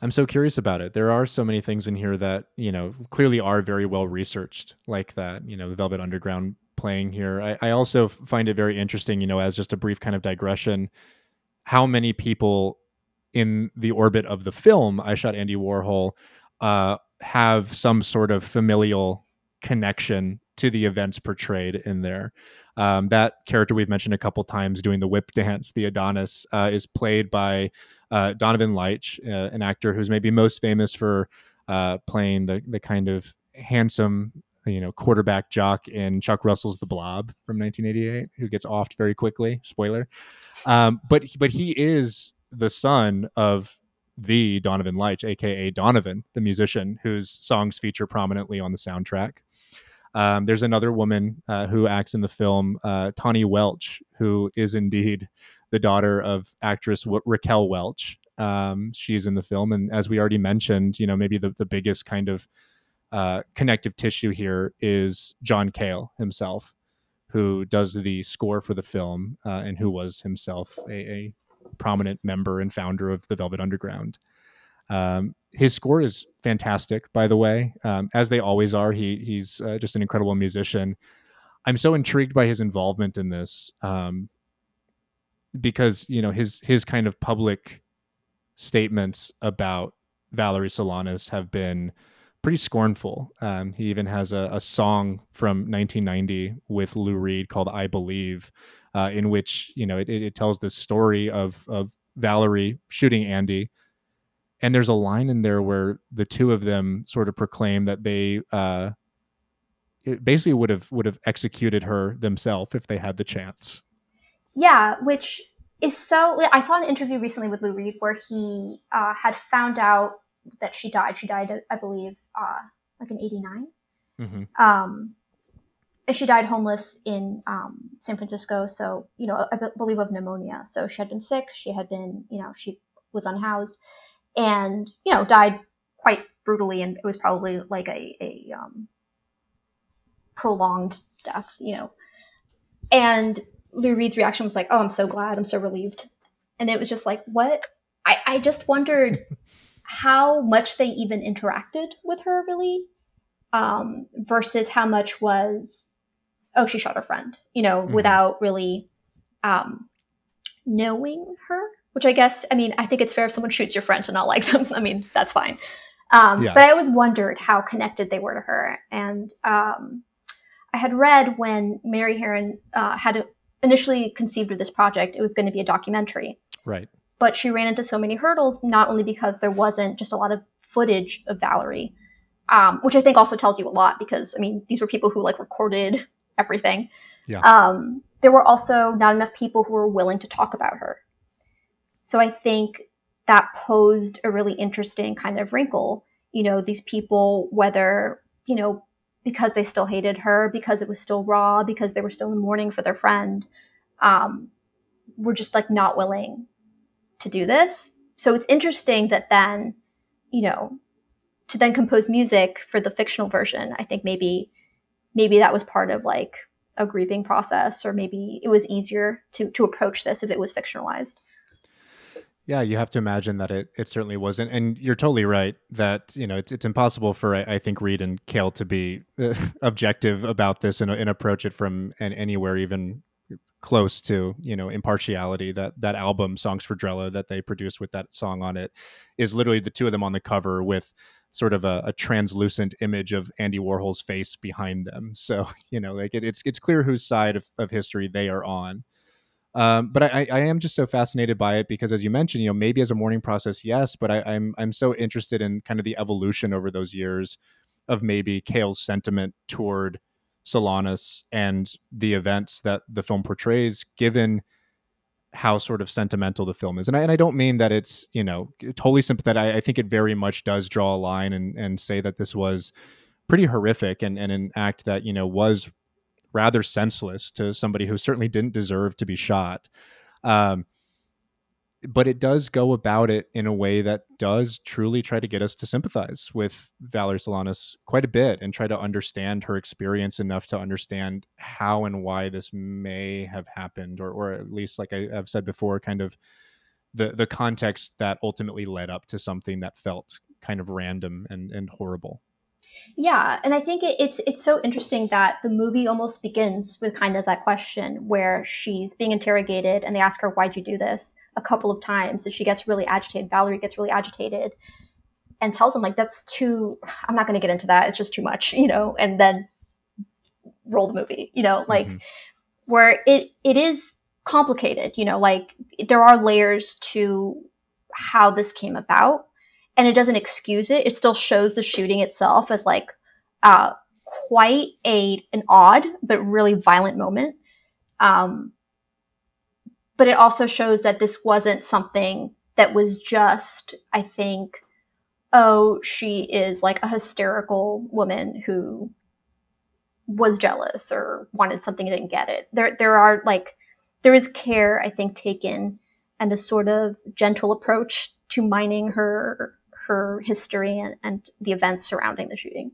A: I'm so curious about it. There are so many things in here that you know clearly are very well researched, like that. You know, the Velvet Underground playing here. I, I also find it very interesting. You know, as just a brief kind of digression, how many people in the orbit of the film I shot Andy Warhol uh, have some sort of familial connection to the events portrayed in there. Um, that character we've mentioned a couple times doing the whip dance, the Adonis, uh, is played by uh, Donovan Leitch, uh, an actor who's maybe most famous for uh, playing the the kind of handsome, you know, quarterback jock in Chuck Russell's The Blob from 1988, who gets offed very quickly. Spoiler, um, but but he is the son of the Donovan Leitch, aka Donovan, the musician, whose songs feature prominently on the soundtrack. Um, there's another woman uh, who acts in the film, uh, Tahnee Welch, who is indeed the daughter of actress Raquel Welch. Um, she's in the film, and as we already mentioned, you know, maybe the, the biggest kind of uh, connective tissue here is John Cale himself, who does the score for the film uh, and who was himself a, a prominent member and founder of the Velvet Underground. Um, his score is fantastic, by the way, um, as they always are. He he's uh, just an incredible musician. I'm so intrigued by his involvement in this um, because you know his his kind of public statements about Valerie Solanas have been pretty scornful. Um, he even has a, a, song from 1990 with Lou Reed called "I Believe," uh, in which you know it, it tells this story of of Valerie shooting Andy, and there's a line in there where the two of them sort of proclaim that they uh, basically would have would have executed her themselves if they had the chance.
B: Yeah, which is so. I saw an interview recently with Lou Reed where he uh, had found out that she died. She died, I believe, uh, like in '89. Mm-hmm. Um, and she died homeless in um, San Francisco. So, you know, I b- believe of pneumonia. So she had been sick. She had been, you know, she was unhoused and, you know, died quite brutally. And it was probably like a, a um, prolonged death, you know. And Lou Reed's reaction was like, oh, I'm so glad. I'm so relieved. And it was just like, what? I, I just wondered how much they even interacted with her, really, um, versus how much was oh, she shot her friend, you know, mm-hmm. without really um, knowing her. Which I guess, I mean, I think it's fair if someone shoots your friend to not like them. I mean, that's fine. Um, yeah. But I always wondered how connected they were to her. And um, I had read when Mary Harron uh, had initially conceived of this project, it was going to be a documentary.
A: Right.
B: But she ran into so many hurdles, not only because there wasn't just a lot of footage of Valerie, um, which I think also tells you a lot because, I mean, these were people who like recorded everything. Yeah. Um, there were also not enough people who were willing to talk about her. So I think that posed a really interesting kind of wrinkle. You know, these people, whether, you know, because they still hated her, because it was still raw, because they were still in mourning for their friend, um, were just like not willing to do this. So it's interesting that then, you know, to then compose music for the fictional version, I think maybe maybe that was part of like a grieving process or maybe it was easier to to approach this if it was fictionalized
A: yeah you have to imagine that it it certainly wasn't and you're totally right that you know it's it's impossible for i, I think reed and cale to be uh, objective about this and, and approach it from an, anywhere even close to you know impartiality that that album songs for drella that they produced with that song on it is literally the two of them on the cover with sort of a, a, translucent image of Andy Warhol's face behind them. So you know, like it, it's it's clear whose side of, of history they are on. Um, but I, I am just so fascinated by it because, as you mentioned, you know, maybe as a mourning process, yes, but I, I'm I'm so interested in kind of the evolution over those years of maybe Cale's sentiment toward Solanas and the events that the film portrays, given how sort of sentimental the film is. And I, and I don't mean that it's, you know, totally sympathetic. I, I, think it very much does draw a line and, and say that this was pretty horrific and, and an act that, you know, was rather senseless to somebody who certainly didn't deserve to be shot. Um, but it does go about it in a way that does truly try to get us to sympathize with Valerie Solanas quite a bit and try to understand her experience enough to understand how and why this may have happened, or or at least, like I, have said before, kind of the the context that ultimately led up to something that felt kind of random and and horrible.
B: Yeah, and I think it, it's it's so interesting that the movie almost begins with kind of that question where she's being interrogated and they ask her why'd you do this a couple of times and she gets really agitated. Valerie gets really agitated and tells him like that's too I'm not going to get into that. It's just too much, you know, and then roll the movie, you know, like mm-hmm. where it it is complicated, you know, like there are layers to how this came about and it doesn't excuse it. It still shows the shooting itself as like uh, quite a an odd but really violent moment. Um, but it also shows that this wasn't something that was just, I think, oh, she is like a hysterical woman who was jealous or wanted something and didn't get it. There, there are like, there is care, I think, taken and a sort of gentle approach to mining her her history and, and the events surrounding the shooting.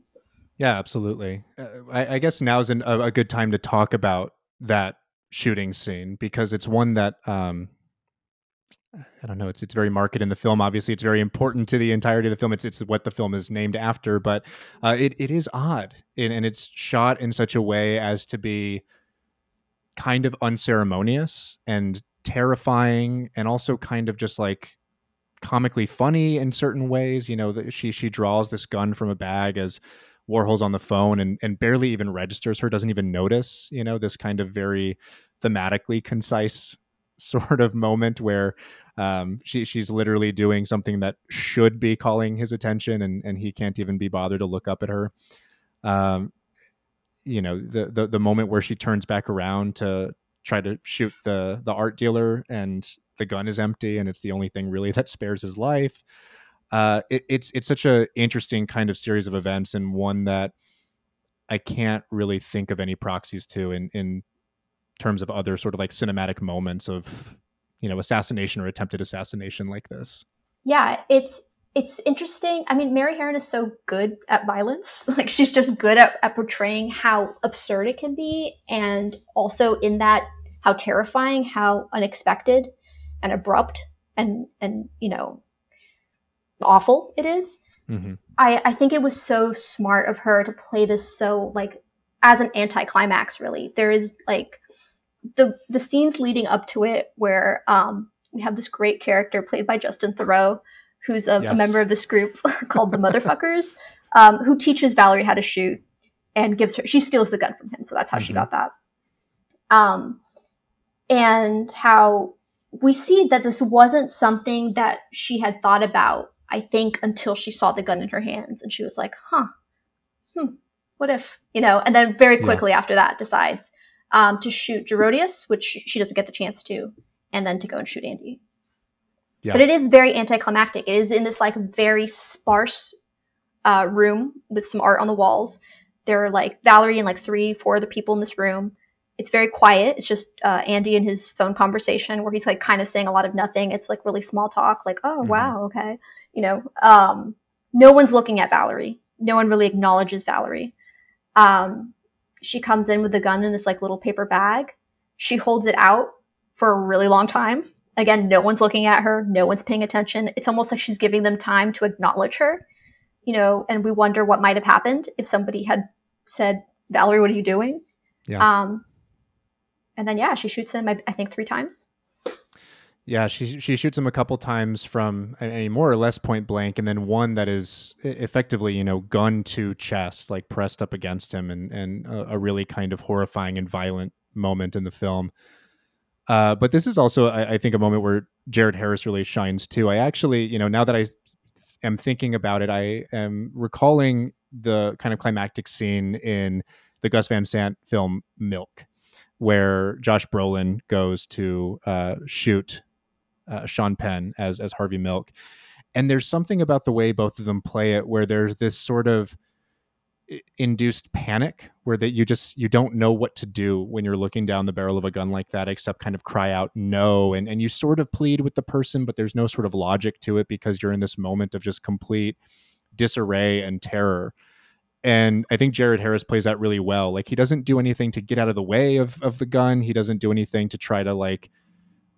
A: Yeah, absolutely. Uh, I, I, guess now is an, a, a, good time to talk about that shooting scene because it's one that um, I don't know. It's it's very marked in the film. Obviously, it's very important to the entirety of the film. It's it's what the film is named after, but uh, it it is odd and, and it's shot in such a way as to be kind of unceremonious and terrifying, and also kind of just like comically funny in certain ways. You know, that she she draws this gun from a bag as Warhol's on the phone and and barely even registers her, doesn't even notice. You know, this kind of very thematically concise sort of moment where um, she she's literally doing something that should be calling his attention, and and he can't even be bothered to look up at her. Um, you know the, the the moment where she turns back around to try to shoot the the art dealer and the gun is empty and it's the only thing really that spares his life. Uh it, it's it's such a interesting kind of series of events and one that i can't really think of any proxies to in in terms of other sort of like cinematic moments of you know assassination or attempted assassination like this.
B: Yeah it's it's interesting. I mean mary harron is so good at violence. Like she's just good at, at portraying how absurd it can be and also in that how terrifying how unexpected and abrupt and and you know awful it is. Mm-hmm. I, I think it was so smart of her to play this so like as an anticlimax really there is like the the scenes leading up to it where um, we have this great character played by Justin Theroux, who's a, yes. a member of this group called the Motherfuckers, um, who teaches Valerie how to shoot and gives her she steals the gun from him, so that's how mm-hmm. she got that. Um, and how we see that this wasn't something that she had thought about, I think, until she saw the gun in her hands and she was like, huh, hmm, what if, you know, and then very quickly yeah. after that decides um, to shoot Girodias, which she doesn't get the chance to, and then to go and shoot Andy. Yeah. But it is very anticlimactic. It is in this like very sparse uh, room with some art on the walls. There are like Valerie and like three, four other people in this room it's very quiet. It's just uh, Andy and his phone conversation where he's like kind of saying a lot of nothing. It's like really small talk, like, oh, mm-hmm. wow, okay. You know, um, no one's looking at Valerie. No one really acknowledges Valerie. Um, she comes in with the gun in this like little paper bag. She holds it out for a really long time. Again, no one's looking at her. No one's paying attention. It's almost like she's giving them time to acknowledge her, you know, and we wonder what might have happened if somebody had said, Valerie, what are you doing? Yeah. Um, and then yeah, she shoots him. I, I think three times.
A: Yeah, she she shoots him a couple times from a, more or less point blank, and then one that is effectively, you know, gun to chest, like pressed up against him, and and a, a really kind of horrifying and violent moment in the film. Uh, but this is also, I, I, think, a moment where Jared Harris really shines too. I actually, you know, now that I am thinking about it, I am recalling the kind of climactic scene in the Gus Van Sant film Milk where Josh Brolin goes to uh, shoot uh, Sean Penn as as Harvey Milk, and there's something about the way both of them play it where there's this sort of induced panic where that you just you don't know what to do when you're looking down the barrel of a gun like that except kind of cry out no. And and you sort of plead with the person but there's no sort of logic to it because you're in this moment of just complete disarray and terror and I think Jared Harris plays that really well. Like he doesn't do anything to get out of the way of of the gun. He doesn't do anything to try to like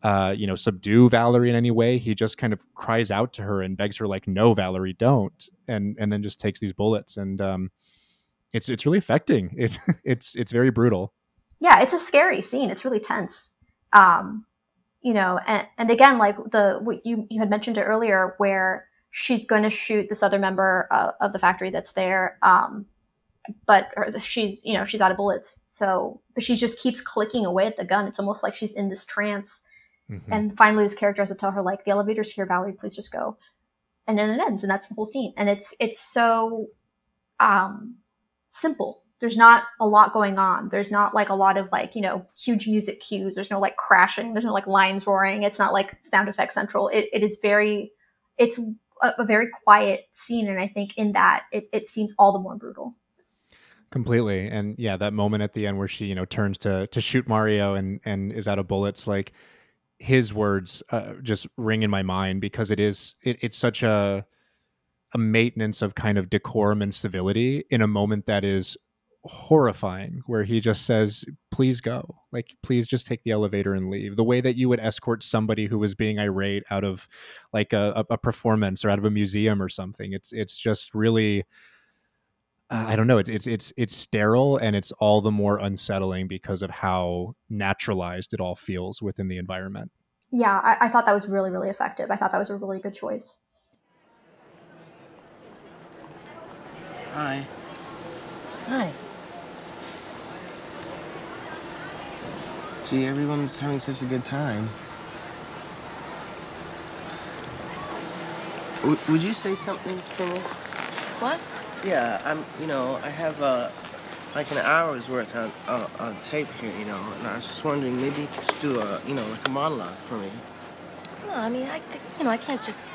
A: uh, you know, subdue Valerie in any way. He just kind of cries out to her and begs her like, "No, Valerie, don't." And and then just takes these bullets and um it's it's really affecting. It's it's it's very brutal.
B: Yeah, it's a scary scene. It's really tense. Um you know, and and again like the what you you had mentioned it earlier where she's going to shoot this other member uh, of the factory that's there. Um, but she's, you know, she's out of bullets. So, but she just keeps clicking away at the gun. It's almost like she's in this trance. Mm-hmm. And finally, this character has to tell her, like, the elevator's here, Valerie, please just go. And then it ends, and that's the whole scene. And it's it's so um, simple. There's not a lot going on. There's not like a lot of like you know huge music cues. There's no like crashing. There's no like lines roaring. It's not like sound effect central. It, it is very. It's a, a very quiet scene, and I think in that it, it seems all the more brutal.
A: Completely. And yeah that moment at the end where she you know turns to to shoot mario and and is out of bullets like his words uh, just ring in my mind because it is it, it's such a a maintenance of kind of decorum and civility in a moment that is horrifying where he just says please go. Like please just take the elevator and leave. The way that you would escort somebody who was being irate out of like a, a performance or out of a museum or something it's it's just really uh, i don't know it's it's it's it's sterile and it's all the more unsettling because of how naturalized it all feels within the environment.
B: Yeah I, I thought that was really really effective. I thought that was a really good choice.
F: Hi.
C: Hi
F: Gee, everyone's having such a good time. W- would you say something for me?
C: What?
F: Yeah, I'm. You know, I have a, like an hour's worth on, uh, on tape here, you know. And I was just wondering, maybe you could just do a, you know, like a monologue for me.
C: No, I mean, I, I you know, I can't just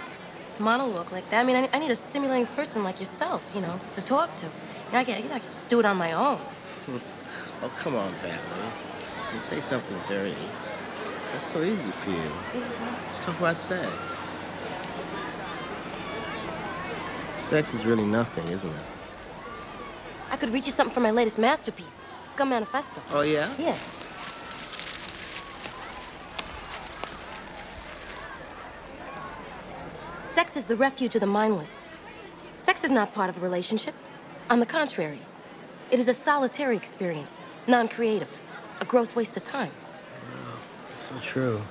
C: monologue like that. I mean, I, I need a stimulating person like yourself, you know, to talk to. You know, I can, you know, I can just do it on my own.
F: Oh, come on, Valerie. You say something dirty. That's so easy for you. Let's talk about sex. Sex is really nothing, isn't it?
C: I could read you something from my latest masterpiece, Scum Manifesto.
F: Oh, yeah?
C: Yeah. Sex is the refuge of the mindless. Sex is not part of a relationship. On the contrary, it is a solitary experience, non creative, a gross waste of time.
F: So true.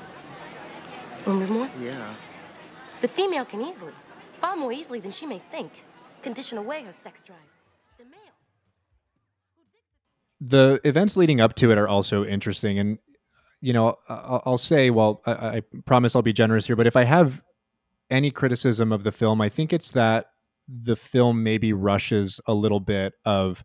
C: Want more?
F: Yeah.
C: The female can easily, far more easily than she may think, condition away her sex drive. The male.
A: the events leading up to it are also interesting and you know i'll, I'll say well I, I promise i'll be generous here but if i have any criticism of the film i think it's that the film maybe rushes a little bit of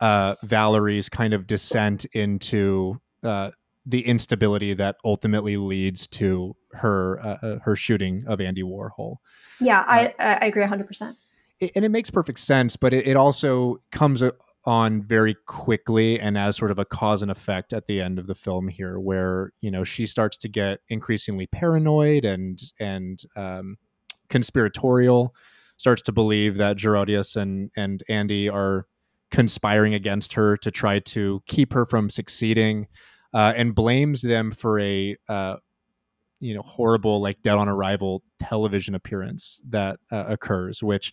A: uh, valerie's kind of descent into uh, the instability that ultimately leads to her uh, uh, her shooting of andy warhol
B: Yeah, I I agree 100%.
A: it, and it makes perfect sense, but it, it also comes on very quickly and as sort of a cause and effect at the end of the film here, where you know she starts to get increasingly paranoid and and um, conspiratorial, starts to believe that Girodias and and Andy are conspiring against her to try to keep her from succeeding, uh, and blames them for a uh, you know horrible like dead on arrival television appearance that uh, occurs which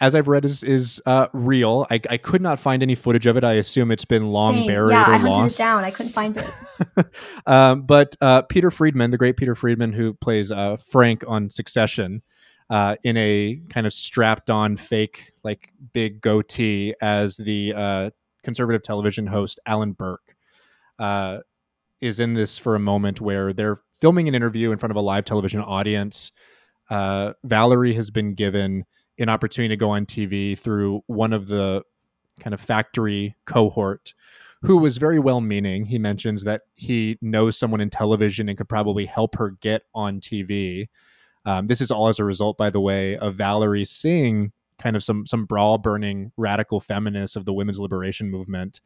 A: as i've read is is uh, real I, I could not find any footage of it i assume it's been long
B: Same.
A: buried
B: Yeah,
A: or
B: I hunted
A: lost
B: it down. I couldn't find it.
A: um, but uh, peter friedman the great peter friedman who plays uh, frank on succession uh, in a kind of strapped on fake like big goatee as the uh, conservative television host alan burke uh, is in this for a moment where they're filming an interview in front of a live television audience. Uh, Valerie has been given an opportunity to go on TV through one of the kind of factory cohort who was very well meaning. He mentions that he knows someone in television and could probably help her get on TV. Um, this is all as a result, by the way, of Valerie seeing kind of some some brawl burning radical feminists of the women's liberation movement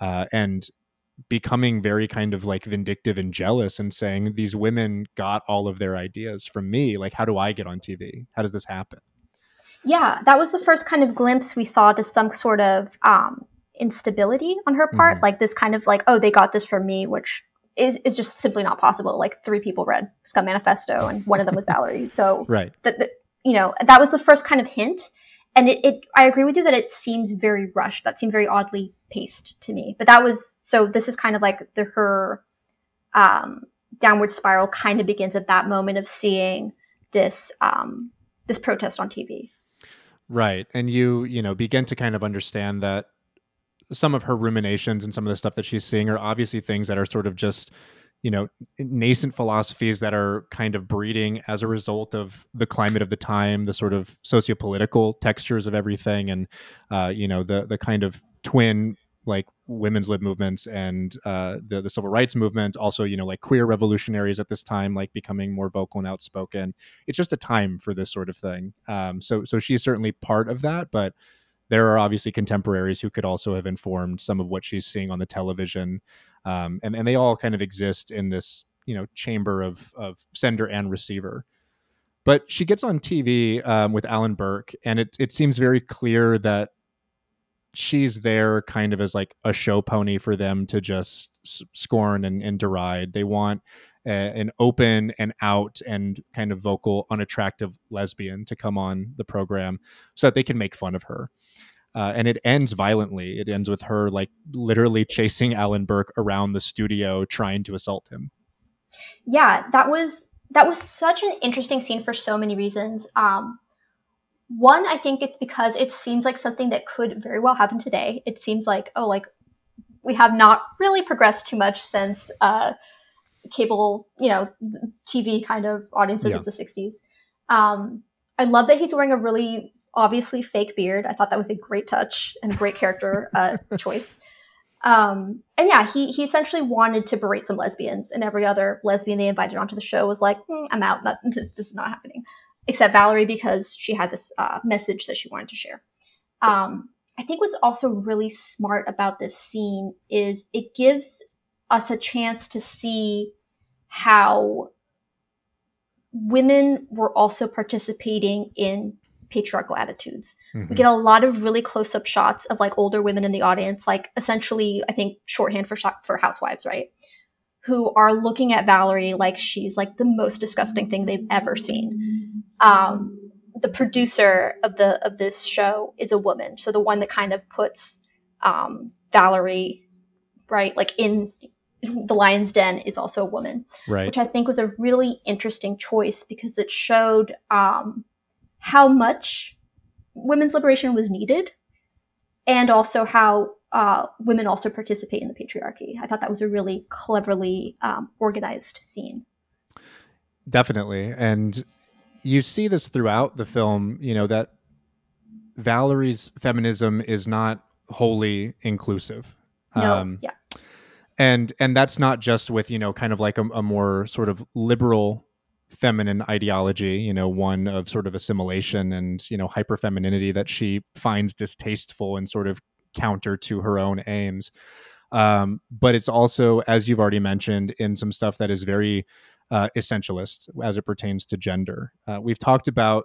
A: uh, and becoming very kind of like vindictive and jealous and saying these women got all of their ideas from me like how do i get on tv how does this happen
B: Yeah, that was the first kind of glimpse we saw to some sort of um, instability on her part.
A: Mhm.
B: Like this kind of like, oh, they got this from me, which is, is just simply not possible. Like three people read Scum Manifesto, and one of them was Valerie. So
A: right
B: that, you know that was the first kind of hint. And it, it, I agree with you that it seems very rushed. That seemed very oddly paced to me. But that was so. This is kind of like the her um, downward spiral kind of begins at that moment of seeing this um, this protest on TV.
A: right and you you know begin to kind of understand that some of her ruminations and some of the stuff that she's seeing are obviously things that are sort of just you know nascent philosophies that are kind of breeding as a result of the climate of the time the sort of sociopolitical textures of everything and uh, you know the the kind of twin like women's lib movements and uh, the the civil rights movement also you know like queer revolutionaries at this time like becoming more vocal and outspoken. It's just a time for this sort of thing. Um, so so she's certainly part of that but there are obviously contemporaries who could also have informed some of what she's seeing on the television um, and and they all kind of exist in this you know chamber of of sender and receiver. But she gets on TV um, with Alan Burke, and it it seems very clear that she's there kind of as like a show pony for them to just scorn and, and deride. They want a, an open and out and kind of vocal, unattractive lesbian to come on the program so that they can make fun of her. Uh, and it ends violently. It ends with her like literally chasing Alan Burke around the studio, trying to assault him.
B: yeah that was that was such an interesting scene for so many reasons um one i think it's because it seems like something that could very well happen today it seems like oh like we have not really progressed too much since uh cable you know tv kind of audiences
A: Yeah.
B: of the 60s um i love that he's wearing a really obviously fake beard. I thought that was a great touch and great character uh, choice. Um, and yeah, he he essentially wanted to berate some lesbians, and every other lesbian they invited onto the show was like, mm, "I'm out. That's, this is not happening." Except Valerie because she had this uh, message that she wanted to share. Um, I think what's also really smart about this scene is it gives us a chance to see how women were also participating in patriarchal attitudes. Mm-hmm. We get a lot of really close up shots of like older women in the audience, like essentially, I think shorthand for for housewives, right? Who are looking at Valerie like she's like the most disgusting thing they've ever seen. Um, the producer of the of this show is a woman, so the one that kind of puts um, Valerie right like in the lion's den is also a woman
A: right.
B: which i think was a really interesting choice because it showed um, how much women's liberation was needed and also how uh, women also participate in the patriarchy. I thought that was a really cleverly um, organized scene.
A: Definitely. And you see this throughout the film you know that valerie's feminism is not wholly inclusive.
B: No, um, yeah.
A: and and that's not just with you know kind of like a, a, more sort of liberal feminine ideology you know one of sort of assimilation and you know hyper femininity that she finds distasteful and sort of counter to her own aims. Um, but it's also as you've already mentioned in some stuff that is very uh, essentialist as it pertains to gender uh, we've talked about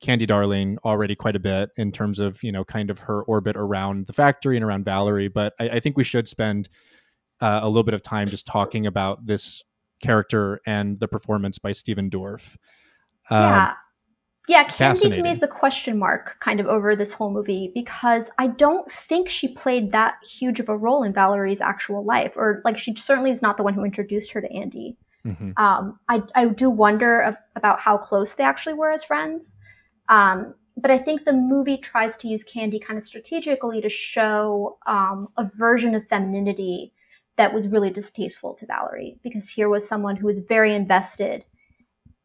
A: candy darling already quite a bit in terms of you know kind of her orbit around the factory and around valerie but I, I think we should spend uh, a little bit of time just talking about this character and the performance by Stephen Dorff.
B: Um, yeah. Yeah, Candy to me is the question mark kind of over this whole movie because I don't think she played that huge of a role in Valerie's actual life, or like she certainly is not the one who introduced her to Andy. Mm-hmm. Um, I, I do wonder of, about how close they actually were as friends. Um, but I think the movie tries to use Candy kind of strategically to show um, a version of femininity that was really distasteful to Valerie because here was someone who was very invested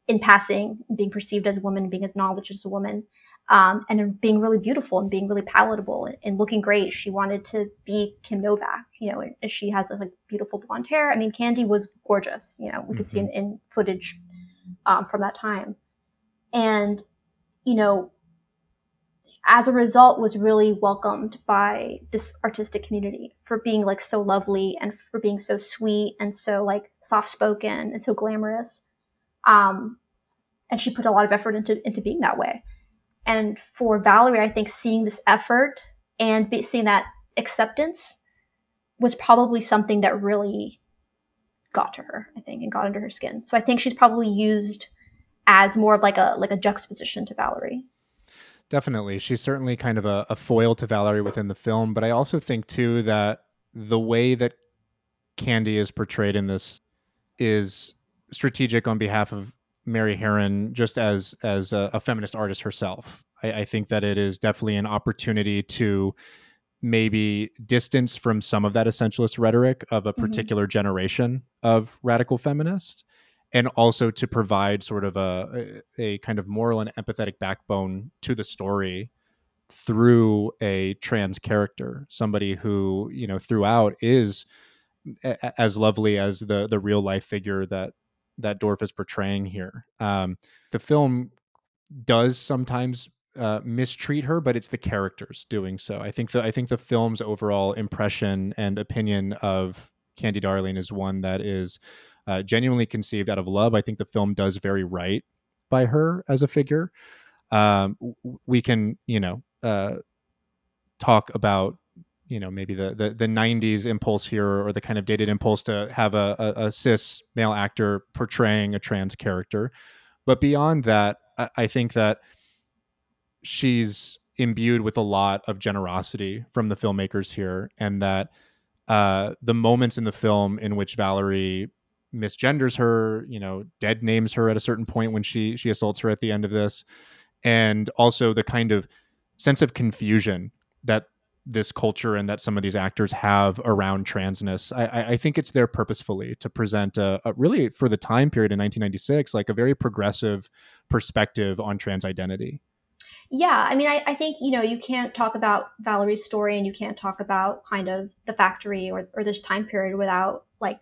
B: in passing being perceived as a woman, being acknowledged as a woman, um, and being really beautiful and being really palatable and looking great. She wanted to be Kim Novak, you know, and she has like beautiful blonde hair. I mean, Candy was gorgeous, you know, we mm-hmm. could see in, mm-hmm. in footage um, from that time. And, you know, as a result was really welcomed by this artistic community for being like so lovely and for being so sweet and so like soft spoken and so glamorous um, and she put a lot of effort into into being that way and for valerie i think seeing this effort and be, seeing that acceptance was probably something that really got to her i think and got under her skin so i think she's probably used as more of like a like a juxtaposition to valerie
A: Definitely. She's certainly kind of a, a, foil to Valerie within the film. But I also think, too, that the way that Candy is portrayed in this is strategic on behalf of Mary Harron, just as as a, a feminist artist herself. I, I, think that it is definitely an opportunity to maybe distance from some of that essentialist rhetoric of a mm-hmm. particular mm-hmm. generation of radical feminists and also to provide sort of a, a kind of moral and empathetic backbone to the story through a trans character somebody who you know throughout is a, as lovely as the the real life figure that that Dorff is portraying here um, the film does sometimes uh, mistreat her, but it's the characters doing so. I think the I think the film's overall impression and opinion of Candy Darling is one that is uh, genuinely conceived out of love. I think the film does very right by her as a figure. Um, we can, you know, uh, talk about, you know, maybe the, the, the '90s impulse here, or the kind of dated impulse to have a, a, a cis male actor portraying a trans character. But beyond that, I, I think that she's imbued with a lot of generosity from the filmmakers here, and that uh, the moments in the film in which Valerie misgenders her, you know, dead names her at a certain point when she she assaults her at the end of this, and also the kind of sense of confusion that this culture and that some of these actors have around transness. I, I think it's there purposefully to present a, a, really for the time period in 1996, like a very progressive perspective on trans identity.
B: Yeah, I mean, I, I think you know you can't talk about Valerie's story and you can't talk about kind of the factory or or this time period without like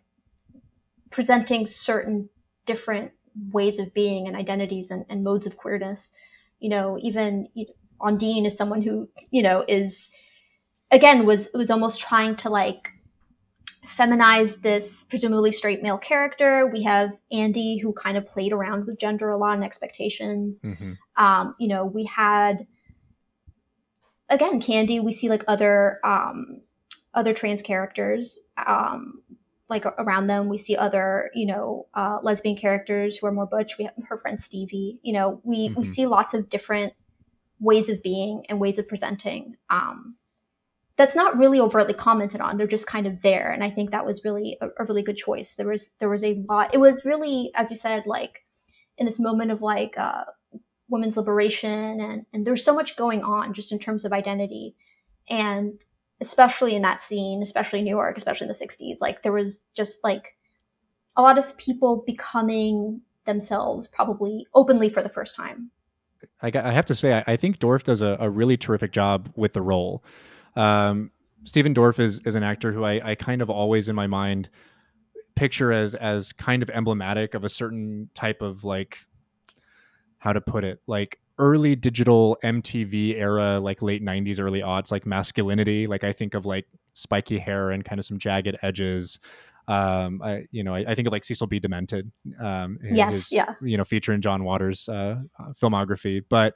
B: presenting certain different ways of being and identities and, and modes of queerness. You know, even you know, Ondine is someone who you know is again was was almost trying to like feminize this presumably straight male character. We have Andy who kind of played around with gender a lot and expectations.
A: Mm-hmm.
B: Um, you know, we had again Candy. We see like other um, other trans characters um, like around them. We see other you know uh, lesbian characters who are more butch. We have her friend Stevie. You know, we
A: Mm-hmm.
B: we see lots of different ways of being and ways of presenting. Um, that's not really overtly commented on. They're just kind of there, and I think that was really a, a really good choice. There was there was a lot. It was really, as you said, like in this moment of like uh, women's liberation, and and there's so much going on just in terms of identity, and especially in that scene, especially New York, especially in the '60s, like there was just like a lot of people becoming themselves, probably openly for the first time.
A: I, I have to say, I, I think Dorff does a, a really terrific job with the role. Um, Stephen Dorff is is an actor who I, I kind of always in my mind picture as as kind of emblematic of a certain type of like how to put it like early digital MTV era, like late '90s, early aughts, like masculinity. Like I think of like spiky hair and kind of some jagged edges. Um, I you know I, I think of like Cecil B. Demented. Um,
B: Yes,
A: his,
B: yeah.
A: you know featuring John Waters' uh, uh, filmography, but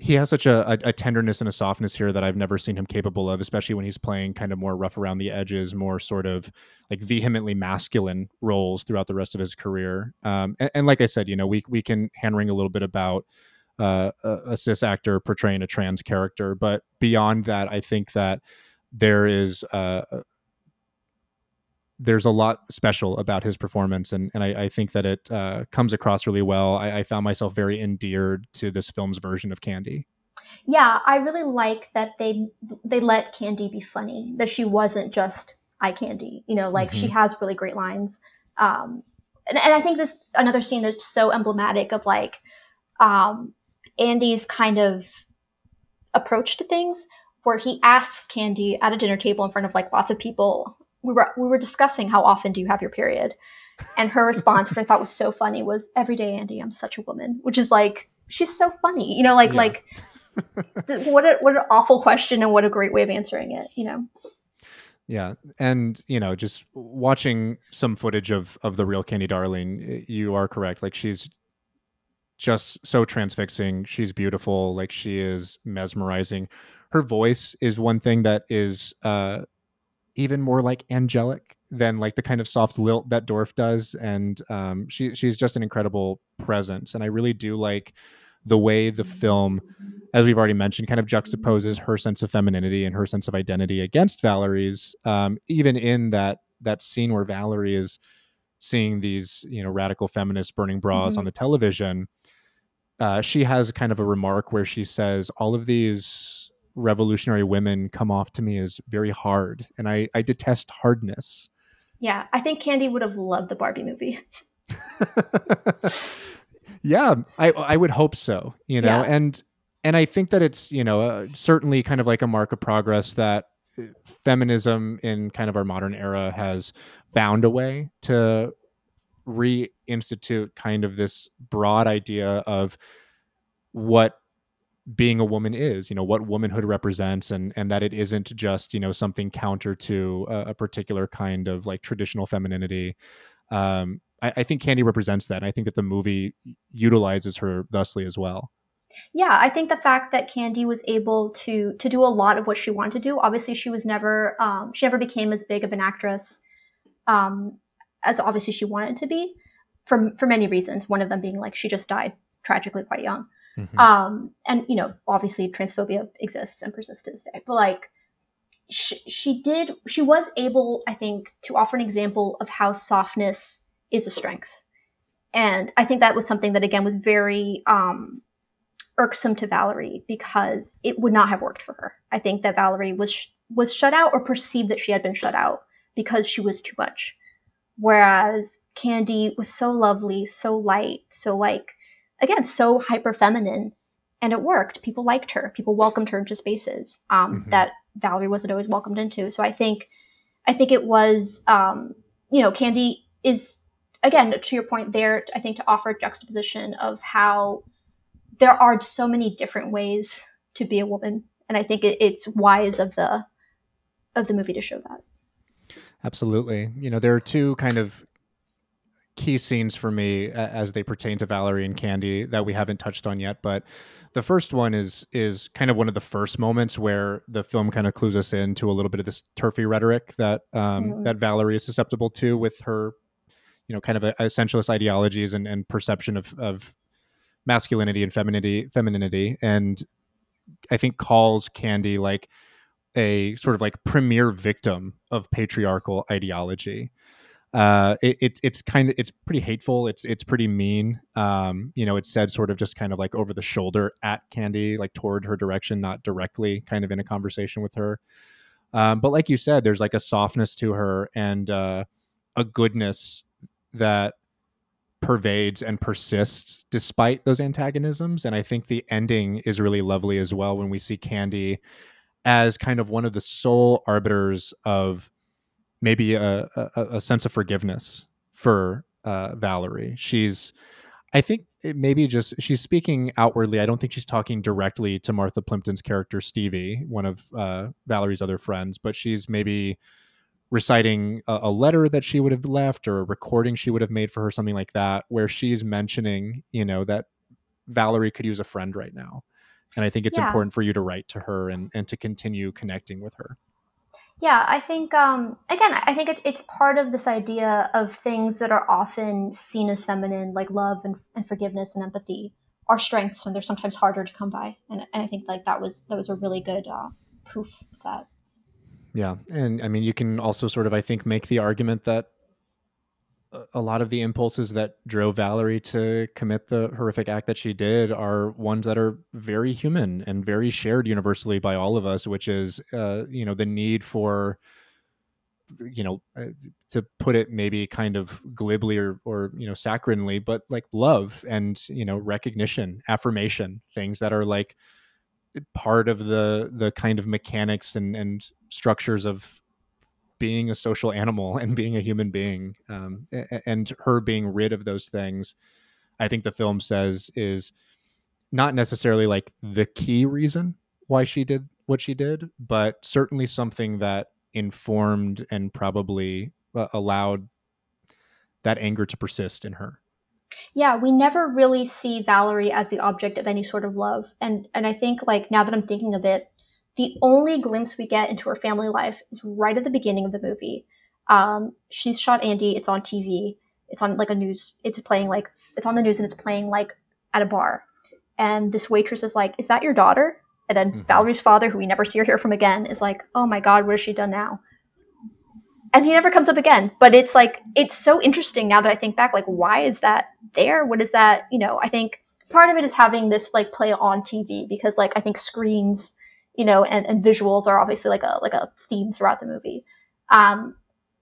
A: he has such a, a, a tenderness and a softness here that I've never seen him capable of, especially when he's playing kind of more rough around the edges, more sort of like vehemently masculine roles throughout the rest of his career. Um, and, and like I said, you know, we we can hand wring a little bit about uh, a, a cis actor portraying a trans character, but beyond that, I think that there is uh, there's a lot special about his performance, and and I, I think that it uh, comes across really well. I, I found myself very endeared to this film's version of Candy.
B: Yeah, I really like that they they let Candy be funny. That she wasn't just eye candy. You know, like she has really great lines. Um, and, and I think this another scene that's so emblematic of like um, Andy's kind of approach to things, where he asks Candy at a dinner table in front of like lots of people. We were we were discussing how often do you have your period, and her response, which I thought was so funny, was "Every day, Andy. I'm such a woman," which is like she's so funny. You know, like
A: Yeah.
B: like th- what a what an awful question and what a great way of answering it. You know.
A: Yeah, and you know, just watching some footage of of the real Candy Darling, you are correct. Like she's just so transfixing. She's beautiful. Like she is mesmerizing. Her voice is one thing that is uh even more like angelic than like the kind of soft lilt that Dorff does, and um, she she's just an incredible presence. And I really do like the way the film, as we've already mentioned, kind of juxtaposes her sense of femininity and her sense of identity against Valerie's. Um, even in that that scene where Valerie is seeing these you know radical feminists burning bras
B: Mhm.
A: on the television, uh, she has kind of a remark where she says, "All of these." Revolutionary women come off to me as very hard and I, I detest hardness
B: Yeah, I think Candy would have loved the Barbie movie.
A: yeah i i would hope so you know
B: Yeah.
A: and and i think that it's you know uh, certainly kind of like a mark of progress that uh, feminism in kind of our modern era has found a way to reinstitute kind of this broad idea of what being a woman is you know what womanhood represents and and that it isn't just you know something counter to a, a particular kind of like traditional femininity um I, I think candy represents that and i think that the movie utilizes her thusly as well
B: Yeah, I think the fact that Candy was able to to do a lot of what she wanted to do. Obviously, she was never um, she never became as big of an actress um, as obviously she wanted to be for for many reasons. One of them being like she just died tragically quite young.
A: Mhm.
B: Um, and you know, obviously, transphobia exists and persists to this day. But like, she, she did, she was able, I think, to offer an example of how softness is a strength. And I think that was something that again was very um, irksome to Valerie because it would not have worked for her. I think that Valerie was sh- was shut out or perceived that she had been shut out because she was too much. Whereas Candy was so lovely, so light, so like again, so hyper feminine and it worked. People liked her. People welcomed her into spaces um, mm-hmm. that Valerie wasn't always welcomed into. So I think, I think it was, um, you know, Candy is again to your point there. I think to offer juxtaposition of how there are so many different ways to be a woman, and I think it, it's wise of the of the movie to show that.
A: Absolutely. You know, there are two kind of key scenes for me as they pertain to Valerie and Candy that we haven't touched on yet, but the first one is is kind of one of the first moments where the film kind of clues us into a little bit of this turfy rhetoric that um, mm-hmm. that Valerie is susceptible to with her, you know, kind of a, essentialist ideologies and, and perception of, of masculinity and femininity, femininity, and I think calls Candy like a sort of like premier victim of patriarchal ideology uh it, it, it's kind of it's pretty hateful. It's it's pretty mean. Um you know it's said sort of just kind of like over the shoulder at candy like toward her direction not directly kind of in a conversation with her. Um but like you said there's like a softness to her and uh a goodness that pervades and persists despite those antagonisms. And i think the ending is really lovely as well when we see candy as kind of one of the sole arbiters of maybe a, a, a sense of forgiveness for uh, Valerie. She's, I think, maybe just she's speaking outwardly. I don't think she's talking directly to Martha Plimpton's character Stevie, one of uh, Valerie's other friends, but she's maybe reciting a, a, letter that she would have left or a recording she would have made for her, something like that, where she's mentioning, you know, that Valerie could use a friend right now. And I think it's yeah. important for you to write to her and, and to continue connecting with her.
B: Yeah, I think um, again, I think it, it's part of this idea of things that are often seen as feminine, like love and, and forgiveness and empathy, are strengths, and they're sometimes harder to come by. And, and I think like that was that was a really good uh, proof of that.
A: Yeah, and I mean, you can also sort of, I think, make the argument that a lot of the impulses that drove Valerie to commit the horrific act that she did are ones that are very human and very shared universally by all of us, which is, uh, you know, the need for, you know, uh, to put it maybe kind of glibly or, or, you know, saccharinely, but like love and, you know, recognition, affirmation, things that are like part of the, the kind of mechanics and, and structures of being a social animal and being a human being um, and her being rid of those things i think the film says is not necessarily like the key reason why she did what she did but certainly something that informed and probably uh, allowed that anger to persist in her.
B: Yeah we never really see valerie as the object of any sort of love and and i think like now that i'm thinking of it the only glimpse we get into her family life is right at the beginning of the movie. Um, she's shot Andy. It's on TV. It's on like a news. It's playing like it's on the news and it's playing like at a bar. And this waitress is like, "Is that your daughter?" And then mm-hmm. Valerie's father, who we never see or hear from again, is like, "Oh my God, what has she done now?" And he never comes up again. But it's like it's so interesting now that I think back. Like, why is that there? What is that? You know, I think part of it is having this like play on TV because like I think screens you know, and, and visuals are obviously like a like a theme throughout the movie. Um,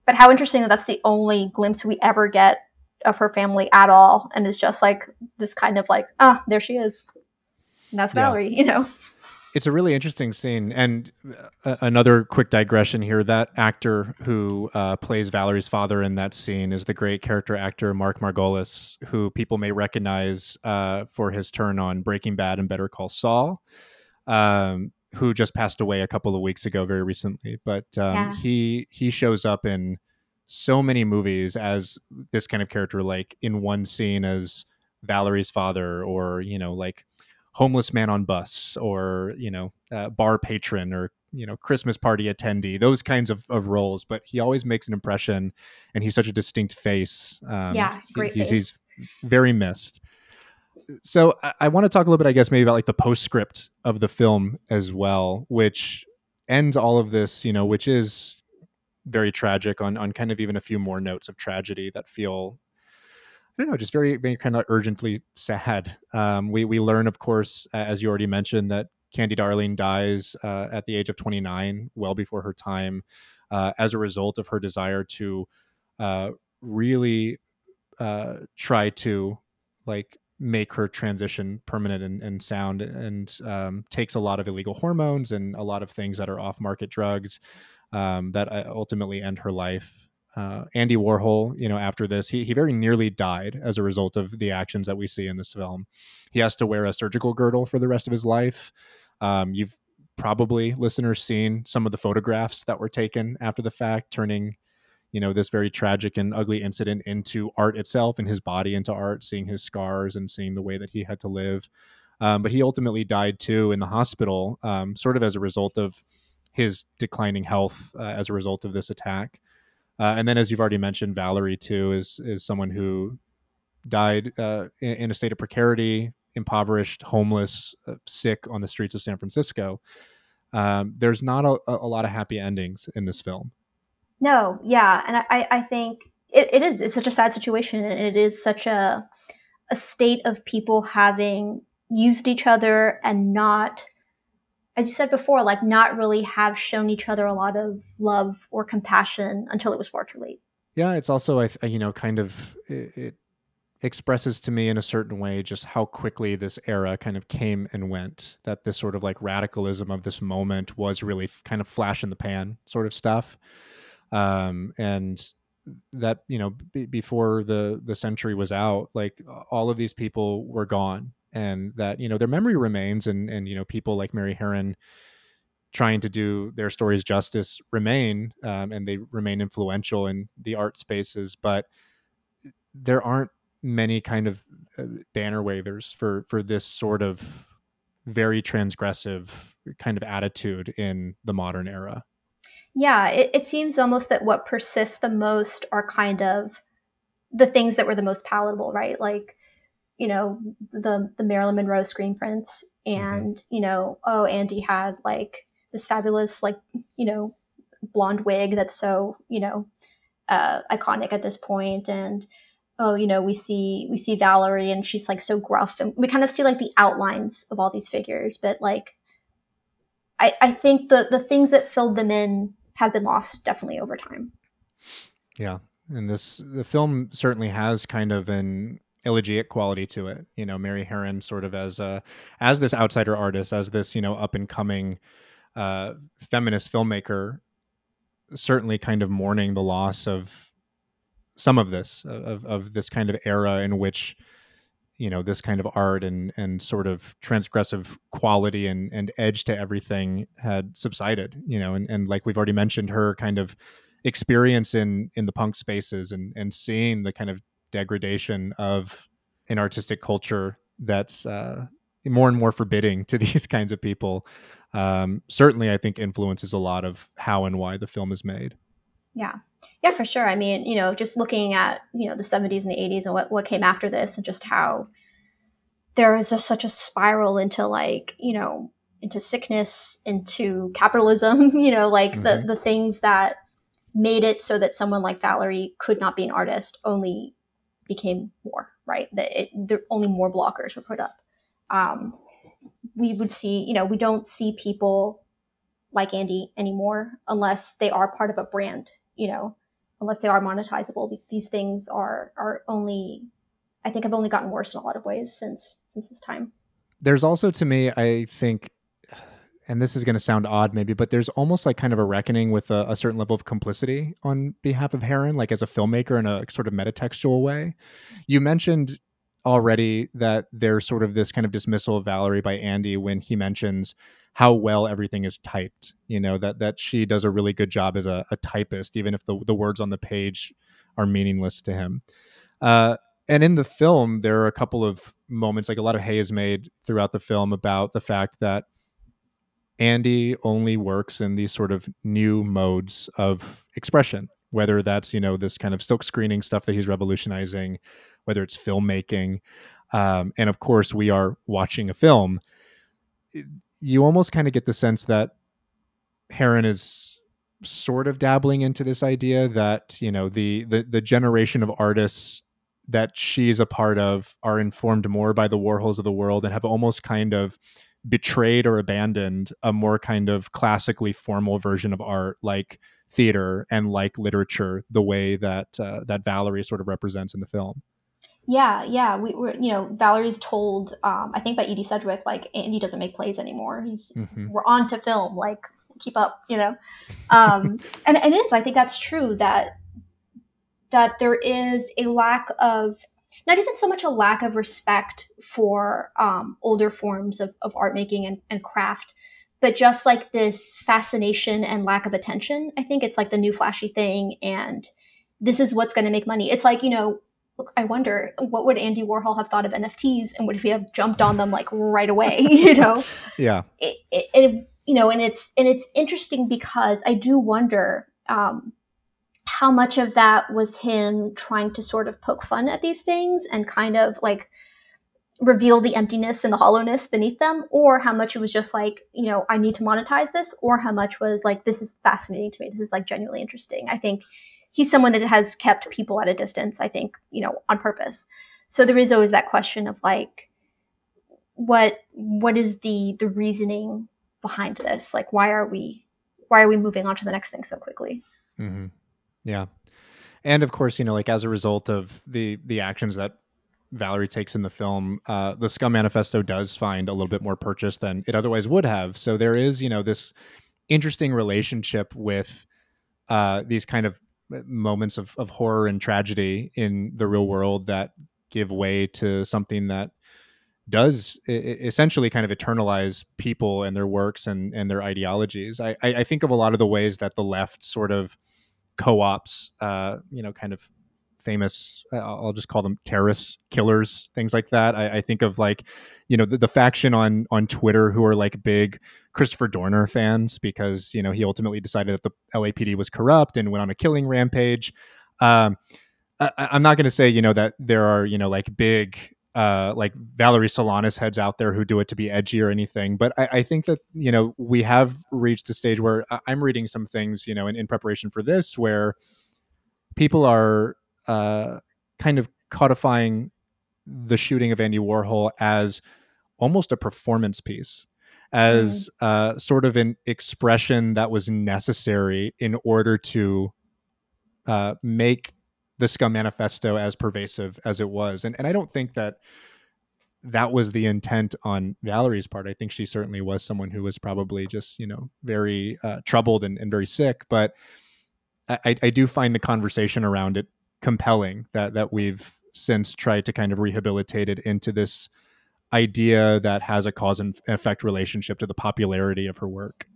B: but how interesting that that's the only glimpse we ever get of her family at all, and it's just like this kind of like, ah, there she is. And that's Valerie, yeah. you know.
A: It's a really interesting scene, and uh, another quick digression here. That actor who uh, plays Valerie's father in that scene is the great character actor Mark Margolis, who people may recognize uh, for his turn on Breaking Bad and Better Call Saul. Um, who just passed away a couple of weeks ago, very recently. But um, yeah. he he shows up in so many movies as this kind of character, like in one scene as Valerie's father, or you know, like homeless man on bus, or you know, uh, bar patron, or you know, Christmas party attendee. Those kinds of, of roles. But he always makes an impression, and he's such a distinct face.
B: Um, yeah, great.
A: He, he's, he's very missed so I, I want to talk a little bit, I guess, maybe about like the postscript of the film as well, which ends all of this, you know, which is very tragic on on kind of even a few more notes of tragedy that feel I don't know, just very, very kind of urgently sad. Um, we we learn, of course, as you already mentioned, that Candy Darling dies uh, at the age of 29, well before her time, uh, as a result of her desire to uh, really uh, try to like make her transition permanent and, and sound and um, takes a lot of illegal hormones and a lot of things that are off market drugs um, that uh, ultimately end her life. Uh, Andy Warhol, you know, after this, he, he very nearly died as a result of the actions that we see in this film. He has to wear a surgical girdle for the rest of his life. Um, you've probably, listeners, seen some of the photographs that were taken after the fact, turning you know this very tragic and ugly incident into art itself and his body into art seeing his scars and seeing the way that he had to live. Um, but he ultimately died too in the hospital um, sort of as a result of his declining health uh, as a result of this attack. Uh, and then as you've already mentioned valerie too is is someone who died uh, in, a state of precarity impoverished homeless uh, sick on the streets of san francisco. Um, there's not a, a lot of happy endings in this film
B: no, yeah, and I, I think it, it is. It's such a sad situation, and it is such a a state of people having used each other and not, as you said before, like not really have shown each other a lot of love or compassion until it was far too late.
A: Yeah, it's also I you know kind of it, it expresses to me in a certain way just how quickly this era kind of came and went. That this sort of like radicalism of this moment was really kind of flash in the pan sort of stuff um, and that you know b- before the the century was out like all of these people were gone and that you know their memory remains and and you know people like mary harron trying to do their stories justice remain um, and they remain influential in the art spaces but there aren't many kind of uh, banner wavers for for this sort of very transgressive kind of attitude in the modern era
B: yeah, it, it seems almost that what persists the most are kind of the things that were the most palatable, right? Like, you know, the the Marilyn Monroe screen prints, mm-hmm. and mm-hmm. you know, oh, Andy had like this fabulous, like, you know, blonde wig that's so you know uh, iconic at this point, and oh, you know, we see we see Valerie, and she's like so gruff, and we kind of see like the outlines of all these figures, but like, I I think the the things that filled them in have been lost definitely over time.
A: Yeah. And this the film certainly has kind of an elegiac quality to it. You know, Mary Harron sort of as a as this outsider artist, as this, you know, up and coming uh feminist filmmaker, certainly kind of mourning the loss of some of this, of of this kind of era in which you know this kind of art and and sort of transgressive quality and and edge to everything had subsided you know and and like we've already mentioned her kind of experience in in the punk spaces and and seeing the kind of degradation of an artistic culture that's uh, more and more forbidding to these kinds of people um, certainly i think influences a lot of how and why the film is made.
B: Yeah yeah, for sure. I mean, you know, just looking at, you know, the 70s and the 80s and what, what came after this and just how there was just such a spiral into like, you know, into sickness, into capitalism, you know, like mm-hmm. the, the things that made it so that someone like Valerie could not be an artist only became more, right? That it, there, only more blockers were put up. Um, we would see, you know, we don't see people like Andy anymore unless they are part of a brand, you know, unless they are monetizable. These things are are only, I think, have only gotten worse in a lot of ways since since this time.
A: There's also, to me, I think, and this is going to sound odd maybe, but there's almost like kind of a reckoning with a, a, certain level of complicity on behalf of Harron, like as a filmmaker in a sort of metatextual way. You mentioned already that there's sort of this kind of dismissal of Valerie by Andy when he mentions how well everything is typed. You know that that she does a really good job as a, a typist, even if the the words on the page are meaningless to him. Uh, and in the film, there are a couple of moments, like a lot of hay is made throughout the film about the fact that Andy only works in these sort of new modes of expression, whether that's you know this kind of silk screening stuff that he's revolutionizing, whether it's filmmaking, um, and of course we are watching a film you almost kind of get the sense that Harron is sort of dabbling into this idea that you know the the the generation of artists that she's a part of are informed more by the Warhols of the world and have almost kind of betrayed or abandoned a more kind of classically formal version of art like theater and like literature the way that uh, that Valerie sort of represents in the film.
B: Yeah, yeah. We were, you know, Valerie's told, um, I think by Edie Sedgwick, like Andy doesn't make plays anymore. He's
A: Mhm.
B: we're on to film, like keep up, you know. Um, and, and it is. I think that's true that that there is a lack of not even so much a lack of respect for um, older forms of, of art making and, and craft, but just like this fascination and lack of attention. I think it's like the new flashy thing, and this is what's going to make money. It's like you know look, I wonder what would Andy Warhol have thought of NFTs, and would he have jumped on them like right away? You know,
A: Yeah.
B: it, it, it you know, and it's and it's interesting because I do wonder um, how much of that was him trying to sort of poke fun at these things and kind of like reveal the emptiness and the hollowness beneath them, or how much it was just like, you know, I need to monetize this, or how much was like, this is fascinating to me. This is like genuinely interesting. I think he's someone that has kept people at a distance, I think, you know, on purpose. So there is always that question of like, what what is the the reasoning behind this? Like why are we why are we moving on to the next thing so quickly?
A: Mm-hmm. Yeah, and of course, you know, like as a result of the the actions that Valerie takes in the film, uh, the Scum Manifesto does find a little bit more purchase than it otherwise would have. So there is, you know, this interesting relationship with uh, these kind of moments of, of horror and tragedy in the real world that give way to something that does essentially kind of eternalize people and their works and, and their ideologies. I, I I think of a lot of the ways that the left sort of co-ops, uh, you know, kind of famous, uh, I'll just call them terrorists, killers, things like that. I, I think of like, you know, the, the faction on on Twitter who are like big Christopher Dorner fans because you know he ultimately decided that the LAPD was corrupt and went on a killing rampage. Um, I, I'm not going to say you know that there are you know like big uh, like Valerie Solanas heads out there who do it to be edgy or anything. But I, I think that you know we have reached a stage where I- I'm reading some things you know in, in preparation for this where people are uh, kind of codifying the shooting of Andy Warhol as almost a performance piece as uh, sort of an expression that was necessary in order to uh, make the Scum Manifesto as pervasive as it was. And, and I don't think that that was the intent on Valerie's part. I think she certainly was someone who was probably just, you know, very uh, troubled and, and very sick. But I- I do find the conversation around it compelling that that we've since tried to kind of rehabilitate it into this idea that has a cause and effect relationship to the popularity of her work.